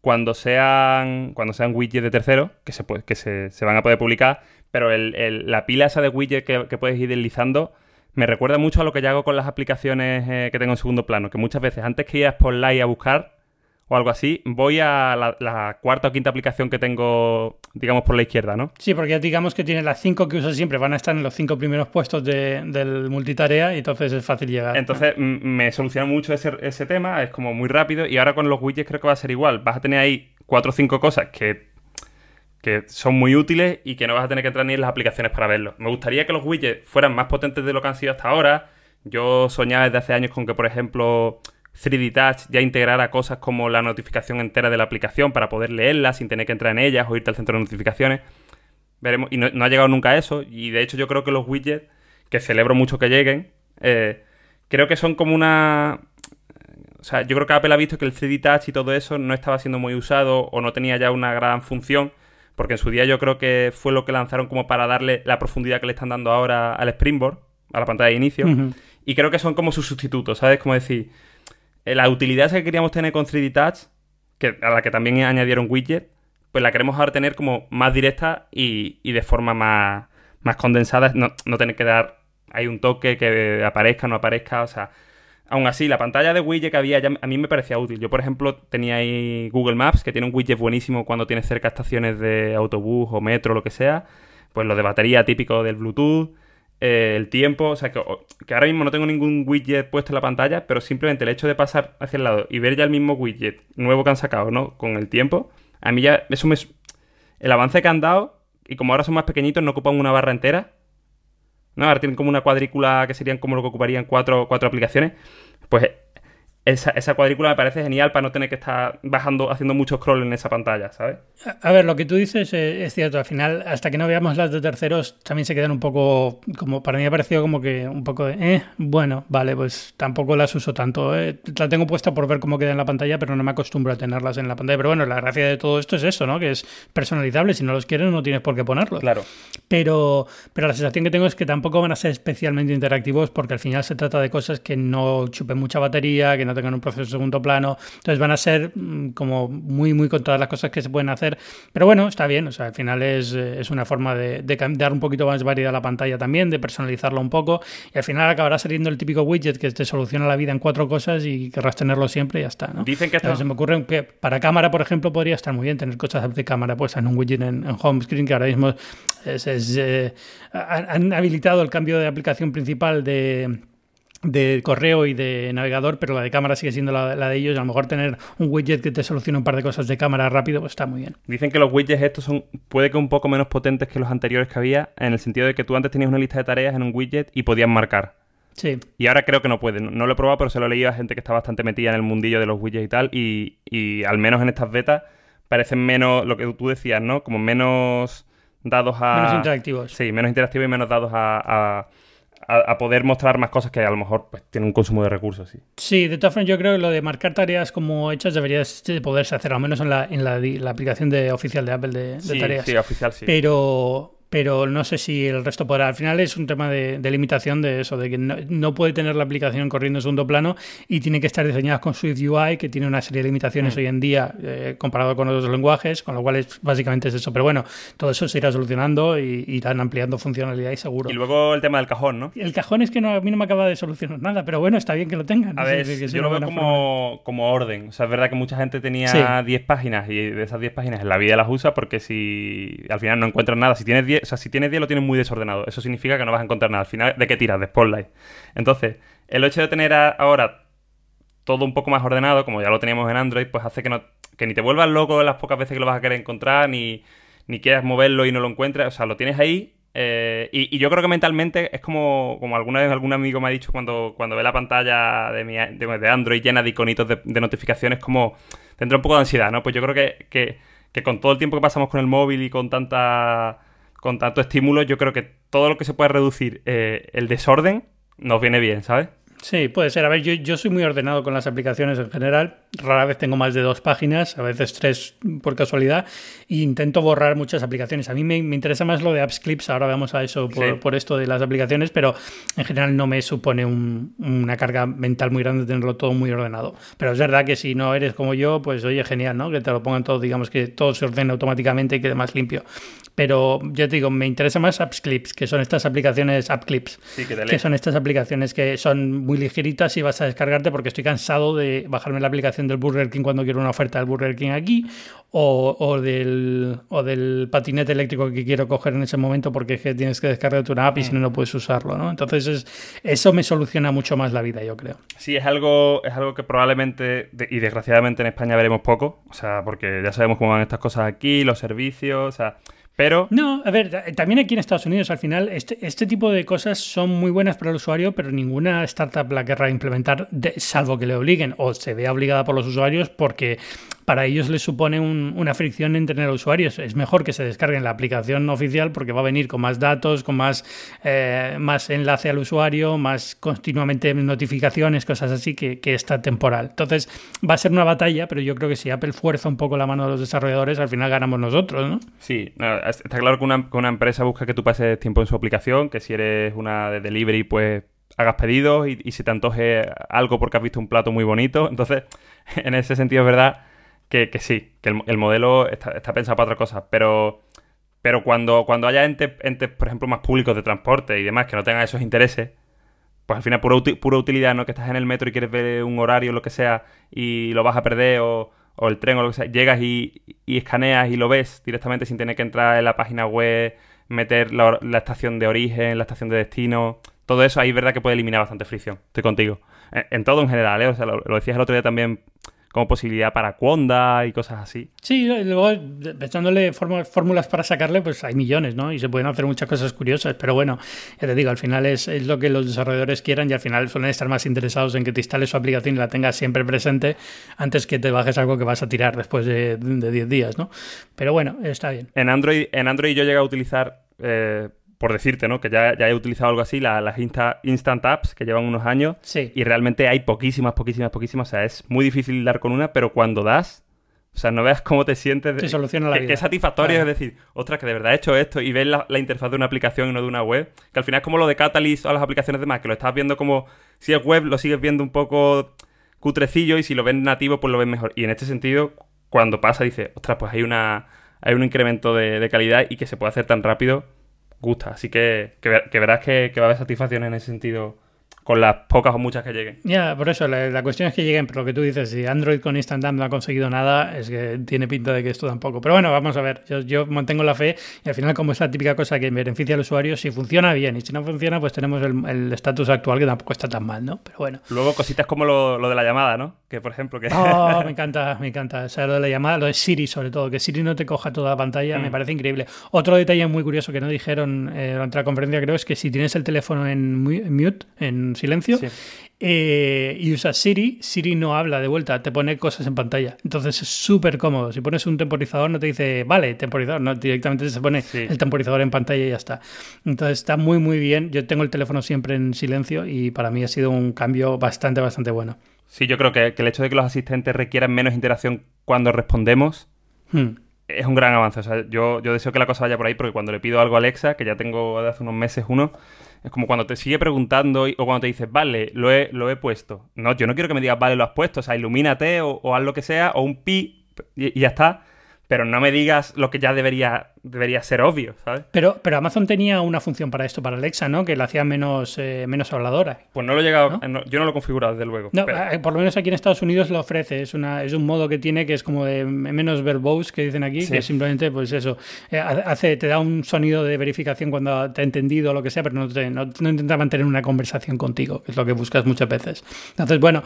cuando sean cuando sean widgets de tercero, que se, que se, van a poder publicar, pero la pila esa de widgets que, puedes ir deslizando me recuerda mucho a lo que ya hago con las aplicaciones eh, que tengo en segundo plano, que muchas veces antes que ir a Spotlight a buscar, o algo así, voy a la, cuarta o quinta aplicación que tengo, digamos, por la izquierda, ¿no? Sí, porque digamos que tiene las cinco que uso siempre, van a estar en los cinco primeros puestos del multitarea y entonces es fácil llegar. Entonces me soluciona mucho ese, ese tema, es como muy rápido y ahora con los widgets creo que va a ser igual. Vas a tener ahí cuatro o cinco cosas que, que son muy útiles y que no vas a tener que entrar ni en las aplicaciones para verlo. Me gustaría que los widgets fueran más potentes de lo que han sido hasta ahora. Yo soñaba desde hace años con que, por ejemplo 3D Touch ya integrara cosas como la notificación entera de la aplicación para poder leerla sin tener que entrar en ellas o irte al centro de notificaciones. veremos. Y no, ha llegado nunca a eso. Y de hecho yo creo que los widgets, que celebro mucho que lleguen, eh, creo que son como una... O sea, yo creo que Apple ha visto que el 3D Touch y todo eso no estaba siendo muy usado o no tenía ya una gran función, porque en su día yo creo que fue lo que lanzaron como para darle la profundidad que le están dando ahora al Springboard, a la pantalla de inicio. Y creo que son como sus sustitutos, ¿sabes? Como decir, la utilidad que queríamos tener con 3D Touch, que, a la que también añadieron widget, pues la queremos ahora tener como más directa y, de forma más, más condensada, no, no tener que dar hay un toque que aparezca, no aparezca, o sea, aún así, la pantalla de widget que había ya a mí me parecía útil. Yo, por ejemplo, tenía ahí Google Maps, que tiene un widget buenísimo cuando tienes cerca estaciones de autobús o metro, lo que sea, pues lo de batería típico del Bluetooth, eh, el tiempo, o sea, que, ahora mismo no tengo ningún widget puesto en la pantalla, pero simplemente el hecho de pasar hacia el lado y ver ya el mismo widget nuevo que han sacado, ¿no? Con el tiempo, a mí ya eso me... El avance que han dado, y como ahora son más pequeñitos, no ocupan una barra entera, ¿no? Ahora tienen como una cuadrícula que serían como lo que ocuparían cuatro, cuatro aplicaciones. Pues esa, esa, cuadrícula me parece genial para no tener que estar bajando, haciendo mucho scroll en esa pantalla, ¿sabes? A ver, lo que tú dices es cierto. Al final, hasta que no veamos las de terceros, también se quedan un poco, como para mí ha parecido como que un poco de, eh, bueno, vale, pues tampoco las uso tanto. Eh. La tengo puesta por ver cómo queda en la pantalla, pero no me acostumbro a tenerlas en la pantalla. Pero bueno, la gracia de todo esto es eso, ¿no? Que es personalizable. Si no los quieres, no tienes por qué ponerlos. Claro. Pero, pero la sensación que tengo es que tampoco van a ser especialmente interactivos porque al final se trata de cosas que no chupen mucha batería, que no tengan un proceso de segundo plano. Entonces van a ser mm, como muy, muy con todas las cosas que se pueden hacer pero bueno, está bien, o sea, al final es, eh, es una forma de, de, dar un poquito más variedad a la pantalla también, de personalizarlo un poco, y al final acabará saliendo el típico widget que te soluciona la vida en cuatro cosas y querrás tenerlo siempre y ya está, ¿no? Dicen que Se me ocurre que para cámara, por ejemplo, podría estar muy bien tener cosas de cámara puestas en un widget en, home screen, que ahora mismo es, eh, han habilitado el cambio de aplicación principal de de correo y de navegador, pero la de cámara sigue siendo la, de ellos. A lo mejor tener un widget que te solucione un par de cosas de cámara rápido, pues está muy bien. Dicen que los widgets estos son, puede que un poco menos potentes que los anteriores que había, en el sentido de que tú antes tenías una lista de tareas en un widget y podías marcar. Sí. Y ahora creo que no pueden. No lo he probado, pero se lo he leído a gente que está bastante metida en el mundillo de los widgets y tal. Y, y al menos en estas betas parecen menos, lo que tú decías, ¿no? Como menos dados a... Menos interactivos. Sí, menos interactivos y menos dados a a, poder mostrar más cosas que a lo mejor pues, tienen un consumo de recursos. Sí. sí, de todas formas yo creo que lo de marcar tareas como hechas debería poderse hacer, al menos en la, en la, aplicación de, oficial de Apple de, de tareas. Sí, oficial, sí. Pero, pero no sé si el resto podrá. Al final es un tema de, limitación de eso, de que no, puede tener la aplicación corriendo en segundo plano y tiene que estar diseñada con Swift UI, que tiene una serie de limitaciones mm. hoy en día eh, comparado con otros lenguajes, con lo cual es, básicamente es eso. Pero bueno, todo eso se irá solucionando y irán ampliando funcionalidad y seguro. Y luego el tema del cajón, ¿no? El cajón es que no, a mí no me acaba de solucionar nada, pero bueno, está bien que lo tengan. A ver, yo lo veo como, como, orden. O sea, es verdad que mucha gente tenía 10 páginas y de esas 10 páginas en la vida las usa porque si al final no encuentran nada, si tienes 10, o sea, si tienes 10 lo tienes muy desordenado. Eso significa que no vas a encontrar nada. Al final, ¿de qué tiras? De Spotlight. Entonces, el hecho de tener ahora todo un poco más ordenado, como ya lo teníamos en Android, pues hace que, no, que ni te vuelvas loco las pocas veces que lo vas a querer encontrar, ni, ni quieras moverlo y no lo encuentres. O sea, lo tienes ahí. Eh, y, yo creo que mentalmente es como, como alguna vez algún amigo me ha dicho cuando, cuando ve la pantalla de, mi, de, Android llena de iconitos de, notificaciones, como tendrá un poco de ansiedad, ¿no? Pues yo creo que, que con todo el tiempo que pasamos con el móvil y con tanta con tanto estímulo, yo creo que todo lo que se puede reducir eh, el desorden nos viene bien, ¿sabes? Sí, puede ser. A ver, yo, yo soy muy ordenado con las aplicaciones en general. Rara vez tengo más de dos páginas, a veces tres por casualidad, e intento borrar muchas aplicaciones. A mí me, interesa más lo de Apps Clips, ahora vamos a eso por, esto de las aplicaciones, pero en general no me supone una carga mental muy grande tenerlo todo muy ordenado. Pero es verdad que si no eres como yo, pues oye, genial, ¿no? Que te lo pongan todo, digamos que todo se ordene automáticamente y quede más limpio. Pero yo te digo, me interesa más Apps Clips, que son estas aplicaciones, App Clips, que son estas aplicaciones que son muy ligeritas y vas a descargarte porque estoy cansado de bajarme la aplicación del Burger King cuando quiero una oferta del Burger King aquí o, del, o del patinete eléctrico que quiero coger en ese momento porque es que tienes que descargarte una app y si no, no puedes usarlo, ¿no? Entonces eso me soluciona mucho más la vida, yo creo. Sí, es algo, es algo que probablemente y desgraciadamente en España veremos poco, o sea, porque ya sabemos cómo van estas cosas aquí, los servicios, o sea... Pero... No, a ver, también aquí en Estados Unidos al final este, este tipo de cosas son muy buenas para el usuario, pero ninguna startup la querrá implementar salvo que le obliguen o se vea obligada por los usuarios porque para ellos les supone una fricción en tener usuarios. Es mejor que se descarguen la aplicación oficial porque va a venir con más datos, con más, eh, más enlace al usuario, más continuamente notificaciones, cosas así que, está temporal. Entonces va a ser una batalla, pero yo creo que si Apple fuerza un poco la mano de los desarrolladores, al final ganamos nosotros, ¿no? Sí, está claro que una, que una empresa busca que tú pases tiempo en su aplicación, que si eres una de delivery, pues hagas pedidos y, y, se te antoje algo porque has visto un plato muy bonito. Entonces, *laughs* en ese sentido es verdad que, sí, que el, modelo está, pensado para otra cosa, pero, pero cuando, cuando haya entes, por ejemplo, más públicos de transporte y demás que no tengan esos intereses, pues al final pura, pura utilidad, ¿no? Que estás en el metro y quieres ver un horario o lo que sea y lo vas a perder o, el tren o lo que sea, llegas y, escaneas y lo ves directamente sin tener que entrar en la página web, meter la, estación de origen, la estación de destino, todo eso ahí es verdad que puede eliminar bastante fricción, estoy contigo. En, todo en general, ¿eh? O sea, lo, lo decías el otro día también como posibilidad para Conda y cosas así. Sí, luego echándole fórmulas para sacarle, pues hay millones, ¿no? Y se pueden hacer muchas cosas curiosas, pero bueno, ya te digo, al final es, lo que los desarrolladores quieran y al final suelen estar más interesados en que te instales su aplicación y la tengas siempre presente antes que te bajes algo que vas a tirar después de 10 días, ¿no? Pero bueno, está bien. En Android, en Android yo llegué a utilizar... Eh, por decirte, ¿no? Que ya, ya he utilizado algo así, las Instant Apps, que llevan unos años. Sí. Y realmente hay poquísimas, poquísimas, poquísimas. O sea, es muy difícil dar con una, pero cuando das, o sea, no veas cómo te sientes. De, soluciona la que, vida. es satisfactorio, es decir, ostras, que de verdad he hecho esto y ves la, interfaz de una aplicación y no de una web. Que al final es como lo de Catalyst o las aplicaciones demás, que lo estás viendo como. Si es web, lo sigues viendo un poco cutrecillo y si lo ves nativo, pues lo ves mejor. Y en este sentido, cuando pasa, dices, ostras, pues hay una. Hay un incremento de, de calidad y que se puede hacer tan rápido gusta. Así que, que, verás que, que, va a haber satisfacción en ese sentido con las pocas o muchas que lleguen. Ya, por eso, la, cuestión es que lleguen, pero lo que tú dices, si Android con Instant no ha conseguido nada, es que tiene pinta de que esto tampoco. Pero bueno, vamos a ver, yo, mantengo la fe y al final como es la típica cosa que beneficia al usuario, si funciona bien y si no funciona, pues tenemos el estatus actual que tampoco está tan mal, ¿no? Pero bueno. Luego cositas como lo, lo de la llamada, ¿no? Que por ejemplo que... Oh, *laughs* me encanta, me encanta. O sea, lo de la llamada, lo de Siri sobre todo, que Siri no te coja toda la pantalla, me mm. parece increíble. Otro detalle muy curioso que no dijeron eh, durante la conferencia creo es que si tienes el teléfono en mute, en silencio, eh, y usas Siri, Siri no habla de vuelta, te pone cosas en pantalla. Entonces es súper cómodo. Si pones un temporizador, no te dice, vale, temporizador, no, directamente se pone el temporizador en pantalla y ya está. Entonces está muy, muy bien. Yo tengo el teléfono siempre en silencio y para mí ha sido un cambio bastante, bastante bueno. Sí, yo creo que, el hecho de que los asistentes requieran menos interacción cuando respondemos. Hmm. Es un gran avance. O sea, yo, yo deseo que la cosa vaya por ahí porque cuando le pido algo a Alexa, que ya tengo de hace unos meses uno, es como cuando te sigue preguntando o cuando te dices, vale, lo he, lo he puesto. No, yo no quiero que me digas, vale, lo has puesto. O sea, ilumínate o, haz lo que sea, o un pi y, y ya está pero no me digas lo que ya debería, debería ser obvio, ¿sabes? Pero, pero Amazon tenía una función para esto, para Alexa, ¿no? Que la hacía menos, eh, menos habladora. Pues no lo he llegado, yo no lo he configurado, desde luego. No, eh, por lo menos aquí en Estados Unidos lo ofrece, es, una, es un modo que tiene que es como de menos verbose, que dicen aquí, que simplemente, pues eso, eh, hace, te da un sonido de verificación cuando te ha entendido o lo que sea, pero no, te, no, intenta mantener una conversación contigo, que es lo que buscas muchas veces. Entonces, bueno,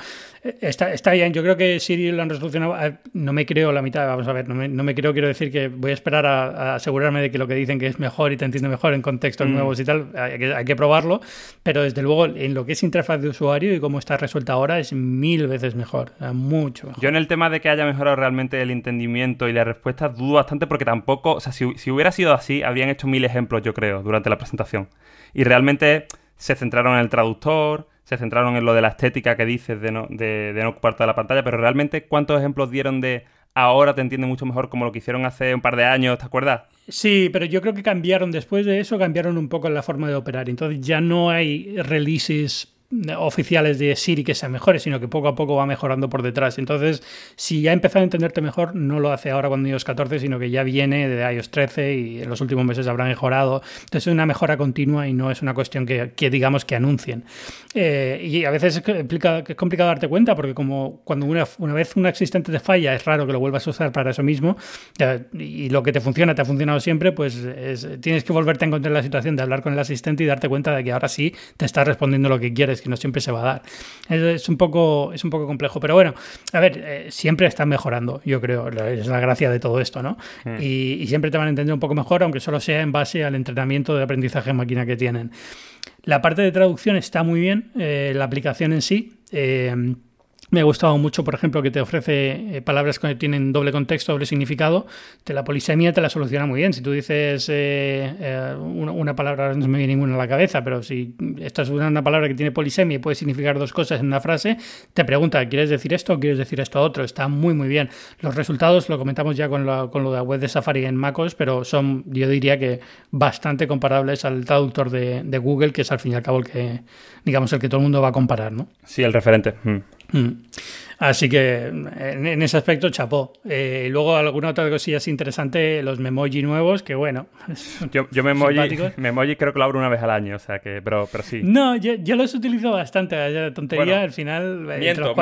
está, está bien, yo creo que Siri lo han resolucionado, no me creo la mitad, vamos a ver, no me, no me creo, quiero decir que voy a esperar a, asegurarme de que lo que dicen que es mejor y te entiende mejor en contextos mm. nuevos y tal, hay que, probarlo, pero desde luego en lo que es interfaz de usuario y cómo está resuelta ahora es mil veces mejor, mucho mejor. Yo en el tema de que haya mejorado realmente el entendimiento y las respuestas dudo bastante porque tampoco, o sea, si, hubiera sido así, habrían hecho mil ejemplos, yo creo, durante la presentación. Y realmente se centraron en el traductor, se centraron en lo de la estética que dices de no, de, de no ocupar toda la pantalla, pero realmente cuántos ejemplos dieron de ahora te entiende mucho mejor como lo que hicieron hace un par de años, ¿te acuerdas? Sí, pero yo creo que cambiaron después de eso, cambiaron un poco la forma de operar. Entonces ya no hay releases oficiales de Siri que sean mejores, sino que poco a poco va mejorando por detrás. Entonces, si ya ha empezado a entenderte mejor, no lo hace ahora cuando iOS 14, sino que ya viene de iOS 13 y en los últimos meses habrá mejorado. Entonces, es una mejora continua y no es una cuestión que, digamos que anuncien. Eh, y a veces es, complicado darte cuenta porque como cuando una, una vez un existente te falla, es raro que lo vuelvas a usar para eso mismo y lo que te funciona te ha funcionado siempre, pues tienes que volverte a encontrar la situación de hablar con el asistente y darte cuenta de que ahora sí te está respondiendo lo que quieres que no siempre se va a dar. Es, un, poco, es un poco complejo, pero bueno, a ver, eh, siempre están mejorando, yo creo, es la gracia de todo esto, ¿no? Hmm. Y, siempre te van a entender un poco mejor, aunque solo sea en base al entrenamiento de aprendizaje en máquina que tienen. La parte de traducción está muy bien, eh, la aplicación en sí. Eh, Me ha gustado mucho, por ejemplo, que te ofrece eh, palabras que tienen doble contexto, doble significado. Te la polisemia te la soluciona muy bien. Si tú dices eh, eh, una, palabra, no me viene ninguna a la cabeza, pero si estás usando una palabra que tiene polisemia y puede significar dos cosas en una frase, te pregunta, ¿quieres decir esto o quieres decir esto otro? Está muy, muy bien. Los resultados lo comentamos ya con, con lo de la web de Safari en MacOS, pero son, yo diría que bastante comparables al traductor de, de Google, que es al fin y al cabo el que, digamos, el que todo el mundo va a comparar, ¿no? Sí, el referente. Mm. Mm. Así que en, ese aspecto, chapó. Eh, luego alguna otra cosilla interesante, los memoji nuevos, que bueno. *laughs* Yo, yo *laughs* memoji, creo que lo abro una vez al año, o sea que, pero, pero sí. No, yo, yo los utilizo bastante, la tontería, al final, miento,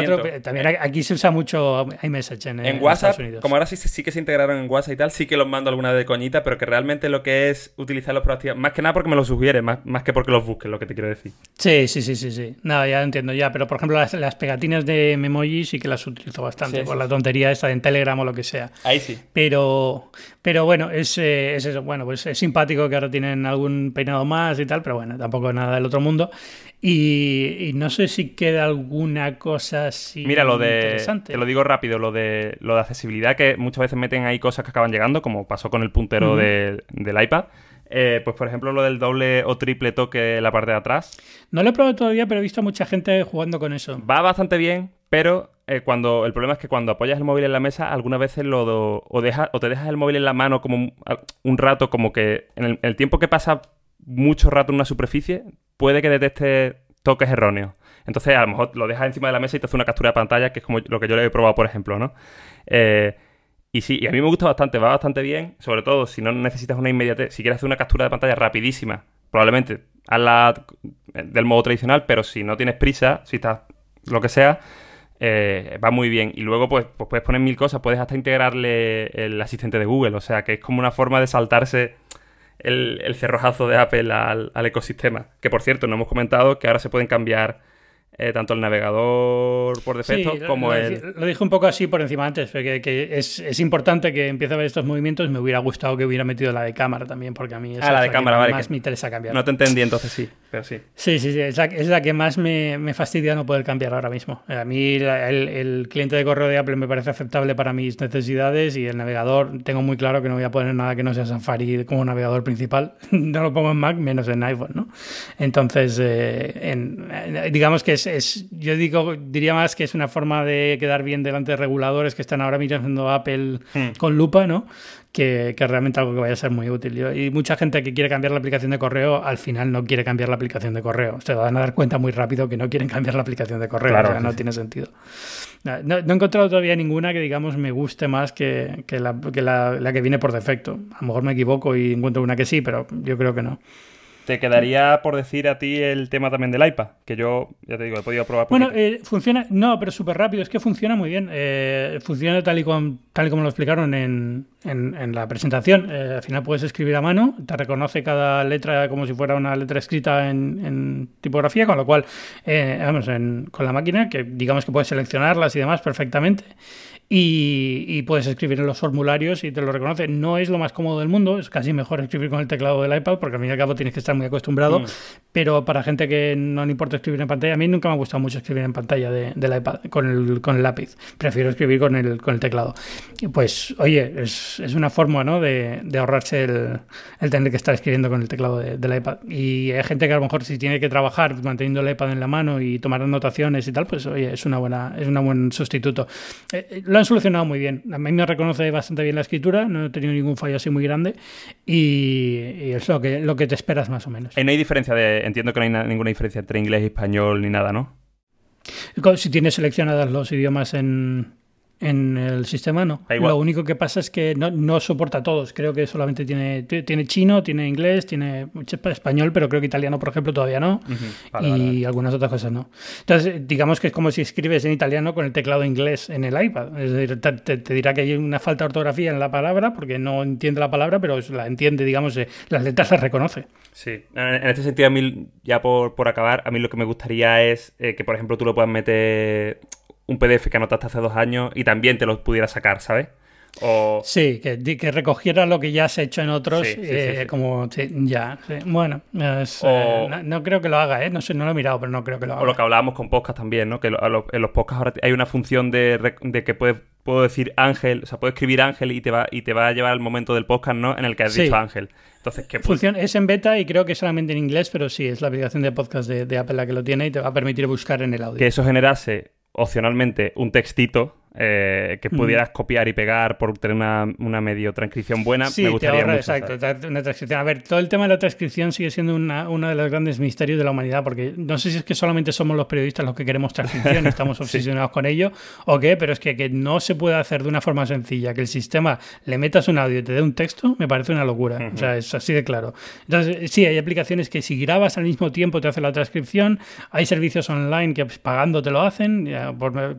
también aquí se usa mucho iMessage en, en, WhatsApp, como ahora sí, sí que se integraron en WhatsApp y tal, sí que los mando alguna de coñita, pero que realmente lo que es utilizarlos proactivamente, más que nada porque me los sugiere, más, más que porque los busques, lo que te quiero decir. Sí, sí, sí, sí, sí. No, ya entiendo ya, pero por ejemplo las, las pegatinas de memoji sí que las utilizo bastante, por la tontería esta en Telegram o lo que sea. Ahí sí. Pero, pero bueno, es, eh, es eso. Bueno, pues es simpático que ahora tienen algún peinado más y tal, pero bueno, tampoco nada del otro mundo. Y, no sé si queda alguna cosa así. Mira, lo de. Te lo digo rápido, lo de, lo de accesibilidad, que muchas veces meten ahí cosas que acaban llegando, como pasó con el puntero del iPad. Eh, pues por ejemplo lo del doble o triple toque en la parte de atrás. No lo he probado todavía, pero he visto a mucha gente jugando con eso. Va bastante bien, pero eh, cuando el problema es que cuando apoyas el móvil en la mesa, algunas veces lo o, o te dejas el móvil en la mano como un, rato, como que en el, tiempo que pasa mucho rato en una superficie, puede que detecte toques erróneos. Entonces, a lo mejor lo dejas encima de la mesa y te hace una captura de pantalla, que es como lo que yo le he probado, por ejemplo, ¿no? Eh, y sí, y a mí me gusta bastante, va bastante bien, sobre todo si no necesitas una inmediatez, si quieres hacer una captura de pantalla rapidísima, probablemente hazla del modo tradicional, pero si no tienes prisa, si estás lo que sea, eh, va muy bien. Y luego, pues, pues, puedes poner mil cosas, puedes hasta integrarle el asistente de Google, o sea, que es como una forma de saltarse el, cerrojazo de Apple al, al, ecosistema. Que por cierto, no hemos comentado que ahora se pueden cambiar eh, tanto el navegador por defecto como el... Lo dije un poco así por encima antes, porque que es, importante que empiece a ver estos movimientos. Me hubiera gustado que hubiera metido la de cámara también, porque a mí ah, la de cámara, que vale, más me interesa cambiar. No te entendí entonces, sí, pero sí. Sí, sí, sí, es la, que más me, fastidia no poder cambiar ahora mismo. A mí el, cliente de correo de Apple me parece aceptable para mis necesidades y el navegador, tengo muy claro que no voy a poner nada que no sea Safari como navegador principal. *laughs* no lo pongo en Mac, menos en iPhone, ¿no? Entonces, eh, digamos que es es, yo digo, diría más que es una forma de quedar bien delante de reguladores que están ahora mirando Apple hmm. con lupa, ¿no? Que, que, realmente algo que vaya a ser muy útil. Y mucha gente que quiere cambiar la aplicación de correo, al final no quiere cambiar la aplicación de correo. Se van a dar cuenta muy rápido que no quieren cambiar la aplicación de correo. o sea, no tiene sentido. No, he encontrado todavía ninguna que, digamos, me guste más que, que, la, que la, la que viene por defecto. A lo mejor me equivoco y encuentro una que sí, pero yo creo que no. Te quedaría por decir a ti el tema también del iPad, que yo, ya te digo, he podido probar. Bueno, eh, funciona, no, pero súper rápido, es que funciona muy bien. Eh, funciona tal y, como, tal y como lo explicaron en, en, la presentación. Eh, al final puedes escribir a mano, te reconoce cada letra como si fuera una letra escrita en, tipografía, con lo cual, vamos, con la máquina, que digamos que puedes seleccionarlas y demás perfectamente y, puedes escribir en los formularios y te lo reconoce. No es lo más cómodo del mundo, es casi mejor escribir con el teclado del iPad porque al fin y al cabo tienes que estar muy acostumbrado, mm. pero para gente que no le importa escribir en pantalla, a mí nunca me ha gustado mucho escribir en pantalla de, del iPad con el, con el lápiz, prefiero escribir con el, con el teclado. Pues oye, es, es una forma ¿no? de, de ahorrarse el, el, tener que estar escribiendo con el teclado del iPad. Y hay gente que a lo mejor si tiene que trabajar manteniendo el iPad en la mano y tomar anotaciones y tal, pues oye, es una buena, es un buen sustituto. Eh, eh, lo han solucionado muy bien. A mí me reconoce bastante bien la escritura, no he tenido ningún fallo así muy grande y, es lo que, lo que te esperas más o menos. Y no hay diferencia de, entiendo que no hay ninguna diferencia entre inglés y español ni nada, ¿no? Si tienes seleccionadas los idiomas en, en el sistema no. Lo único que pasa es que no, no, soporta todos. Creo que solamente tiene, tiene chino, tiene inglés, tiene español, pero creo que italiano, por ejemplo, todavía no. y algunas otras cosas no. Entonces, digamos que es como si escribes en italiano con el teclado inglés en el iPad. Es decir, te, dirá que hay una falta de ortografía en la palabra porque no entiende la palabra, pero la entiende, digamos, eh, las letras las reconoce. Sí, en este sentido, a mí, ya por, por acabar, a mí lo que me gustaría es eh, que, por ejemplo, tú lo puedas meter un PDF que anotaste hace dos años y también te lo pudiera sacar, ¿sabes? O... Sí, que, que, recogiera lo que ya has hecho en otros, eh, como ya, bueno, eh, no, creo que lo haga, ¿eh? no sé, no lo he mirado, pero no creo que lo haga. O lo que hablábamos con podcast también, ¿no? Que en los podcasts ahora hay una función de, de que puedes puedo decir Ángel, o sea, puedo escribir Ángel y te va y te va a llevar al momento del podcast, ¿no? En el que has dicho Ángel. Entonces, ¿qué Función es en beta y creo que solamente en inglés, pero sí, es la aplicación de podcast de, de Apple la que lo tiene y te va a permitir buscar en el audio. Que eso generase opcionalmente un textito eh, que pudieras copiar y pegar por tener una, una medio transcripción buena, me gustaría mucho. Exacto, una transcripción. A ver, todo el tema de la transcripción sigue siendo una, uno de los grandes misterios de la humanidad, porque no sé si es que solamente somos los periodistas los que queremos transcripción *laughs* estamos obsesionados con ello, o qué, pero es que, que no se puede hacer de una forma sencilla, que el sistema le metas un audio y te dé un texto, me parece una locura. O sea, es así de claro. Entonces, sí, hay aplicaciones que si grabas al mismo tiempo te hace la transcripción, hay servicios online que pues, pagando te lo hacen,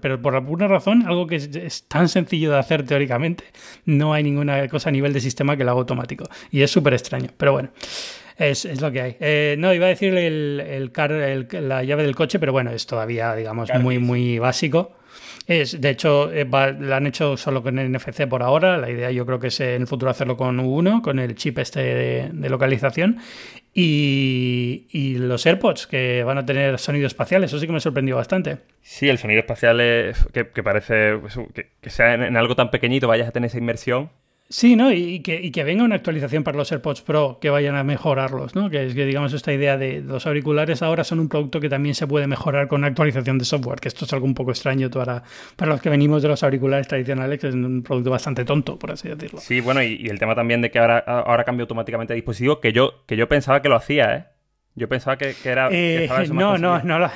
pero por alguna razón, algo que es, tan sencillo de hacer teóricamente, no hay ninguna cosa a nivel de sistema que lo haga automático. Y es súper extraño, pero bueno. Es, lo que hay. Eh, no, iba a decir el, la llave del coche, pero bueno, es todavía, digamos, muy, muy básico. Es, de hecho, eh, lo han hecho solo con NFC por ahora. La idea yo creo que es en el futuro hacerlo con U1, con el chip este de, localización. Y, los AirPods, que van a tener sonido espacial, eso sí que me sorprendió bastante. Sí, el sonido espacial es, que, parece que, que sea en, algo tan pequeñito vayas a tener esa inmersión Sí, ¿no? Y que, que, venga una actualización para los AirPods Pro que vayan a mejorarlos, ¿no? Que es que, digamos, esta idea de los auriculares ahora son un producto que también se puede mejorar con una actualización de software, que esto es algo un poco extraño para, para los que venimos de los auriculares tradicionales, que es un producto bastante tonto, por así decirlo. Sí, bueno, y, el tema también de que ahora, ahora cambia automáticamente de dispositivo, que yo, que yo pensaba que lo hacía, ¿eh? Yo pensaba que, era... Eh, *laughs* no, no, no, no.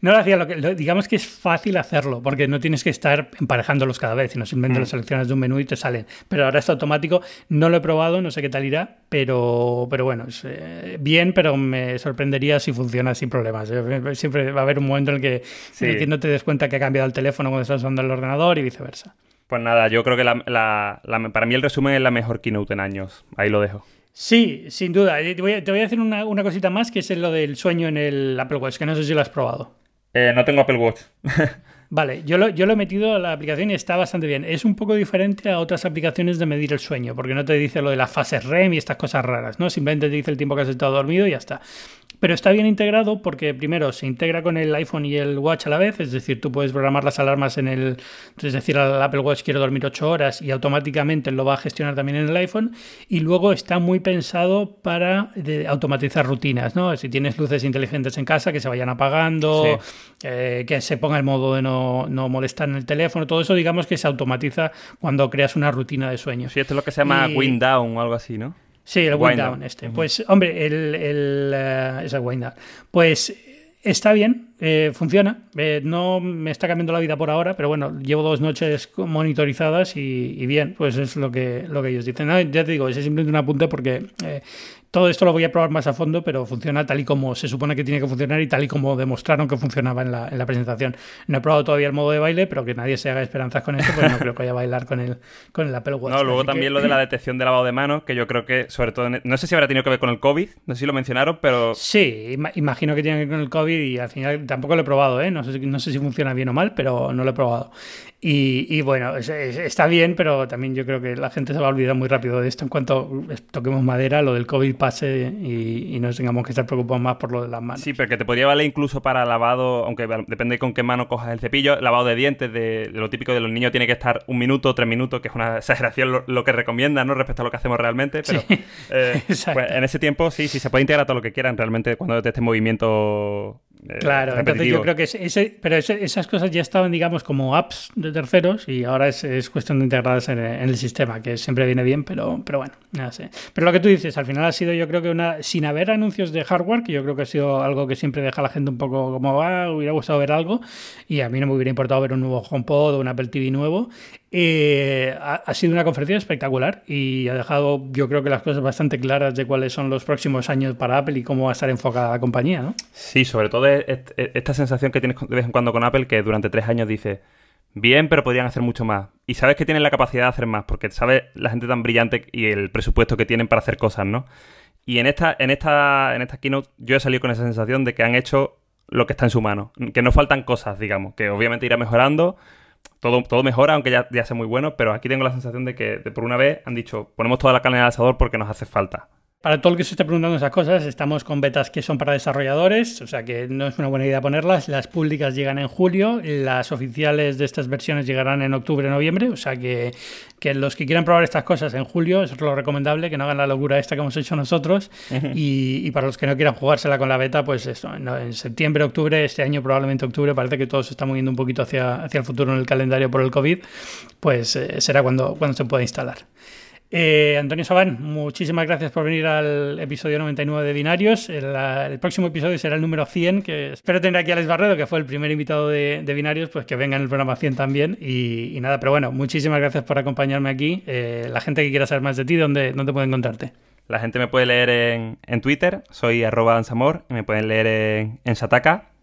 No lo hacía, lo que, digamos que es fácil hacerlo, porque no tienes que estar emparejándolos cada vez, sino simplemente mm. lo seleccionas de un menú y te salen. Pero ahora está automático, no lo he probado, no sé qué tal irá, pero, pero bueno, es, eh, bien, pero me sorprendería si funciona sin problemas. Eh, siempre va a haber un momento en el que, que no te des cuenta que ha cambiado el teléfono cuando estás usando el ordenador y viceversa. Pues nada, yo creo que para mí el resumen es la mejor keynote en años. Ahí lo dejo. Sí, sin duda. Te voy a, decir una, cosita más, que es lo del sueño en el Apple Watch, que no sé si lo has probado. Eh, no tengo Apple Watch. *laughs* Vale, yo lo, yo lo he metido a la aplicación y está bastante bien. Es un poco diferente a otras aplicaciones de medir el sueño, porque no te dice lo de las fases REM y estas cosas raras, ¿no? Simplemente te dice el tiempo que has estado dormido y ya está. Pero está bien integrado porque primero se integra con el iPhone y el Watch a la vez, es decir, tú puedes programar las alarmas en el, es decir, al Apple Watch quiero dormir 8 horas y automáticamente lo va a gestionar también en el iPhone y luego está muy pensado para automatizar rutinas, ¿no? Si tienes luces inteligentes en casa que se vayan apagando, eh, que se ponga el modo de no, no, molestar en el teléfono, todo eso digamos que se automatiza cuando creas una rutina de sueño. Sí, esto es lo que se llama wind down o algo así, ¿no? Sí, el wind, down, este. Pues, hombre, el, el, uh, es el wind down. Pues está bien, eh, funciona. Eh, no me está cambiando la vida por ahora, pero bueno, llevo dos noches monitorizadas y, bien, pues es lo que, lo que ellos dicen. ya te digo, es simplemente un apunte porque eh, todo esto lo voy a probar más a fondo, pero funciona tal y como se supone que tiene que funcionar y tal y como demostraron que funcionaba en la, en la presentación. No he probado todavía el modo de baile, pero que nadie se haga esperanzas con esto, pues no creo que vaya a bailar con el, con el Apple Watch. No, luego también lo de la *clears throat* detección de lavado de manos, que yo creo que, sobre todo, no sé si habrá tenido que ver con el COVID, no sé si lo mencionaron, pero... Sí, imagino que tiene que ver con el COVID y al final tampoco lo he probado, ¿eh? No sé, no sé si funciona bien o mal, pero no lo he probado. Y, bueno, está bien, pero también yo creo que la gente se va a olvidar muy rápido de esto en cuanto toquemos madera, lo del COVID pase y, y no tengamos que estar preocupados más por lo de las manos. Sí, porque te podría valer incluso para lavado, aunque depende con qué mano cojas el cepillo, lavado de dientes, de, lo típico de los niños tiene que estar un minuto, tres minutos, que es una *laughs* exageración lo, que recomienda, ¿no? Respecto a lo que hacemos realmente, pero eh, *laughs* pues en ese tiempo sí, sí, se puede integrar todo lo que quieran realmente cuando te esté movimiento eh, claro, entonces yo creo que ese, pero esas cosas ya estaban, digamos, como apps de terceros y ahora es, cuestión de integrarlas en, el sistema, que siempre viene bien, pero, pero bueno, no sé. Pero lo que tú dices, al final ha sido yo creo que una, sin haber anuncios de hardware, que yo creo que ha sido algo que siempre deja a la gente un poco como, ah, hubiera gustado ver algo y a mí no me hubiera importado ver un nuevo HomePod o un Apple TV nuevo. Eh, ha, sido una conferencia espectacular y ha dejado, yo creo que las cosas bastante claras de cuáles son los próximos años para Apple y cómo va a estar enfocada la compañía, ¿no? Sí, sobre todo esta sensación que tienes de vez en cuando con Apple, que durante tres años dice, bien, pero podrían hacer mucho más. Y sabes que tienen la capacidad de hacer más, porque sabes la gente tan brillante y el presupuesto que tienen para hacer cosas, ¿no? Y en esta, en esta, en esta keynote yo he salido con esa sensación de que han hecho lo que está en su mano, que no faltan cosas, digamos, que obviamente irá mejorando, todo, todo mejora, aunque ya, sea muy bueno, pero aquí tengo la sensación de que por una vez han dicho, ponemos toda la carne el asador porque nos hace falta. Para todo el que se esté preguntando esas cosas, estamos con betas que son para desarrolladores, o sea que no es una buena idea ponerlas. Las públicas llegan en julio, las oficiales de estas versiones llegarán en octubre, noviembre, o sea que, que los que quieran probar estas cosas en julio, es lo recomendable, que no hagan la locura esta que hemos hecho nosotros. y, para los que no quieran jugársela con la beta, pues eso, en, septiembre, octubre, este año probablemente octubre, parece que todo se está moviendo un poquito hacia, hacia el futuro en el calendario por el COVID, pues eh, será cuando, cuando se pueda instalar. Eh, Antonio Sabán, muchísimas gracias por venir al episodio 99 de Binarios. El, próximo episodio será el número 100, que espero tener aquí a Alex Barredo, que fue el primer invitado de, Binarios, pues que venga en el programa 100 también. Y, nada, pero bueno, muchísimas gracias por acompañarme aquí. Eh, la gente que quiera saber más de ti, ¿dónde, dónde puede encontrarte? La gente me puede leer en, Twitter, soy arroba ansamor, y me pueden leer en, en Sataka,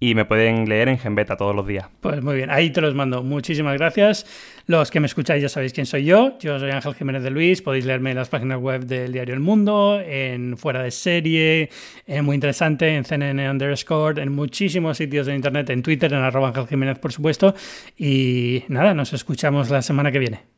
y me pueden leer en Genbeta todos los días. Pues muy bien, ahí te los mando. Muchísimas gracias. Los que me escucháis ya sabéis quién soy yo. Yo soy Ángel Jiménez de Luis. Podéis leerme en las páginas web del diario El Mundo, en Fuera de Serie, en Muy Interesante, en CNN Underscore, en muchísimos sitios de internet, en Twitter, en arroba Ángel Jiménez, por supuesto. Y nada, nos escuchamos la semana que viene.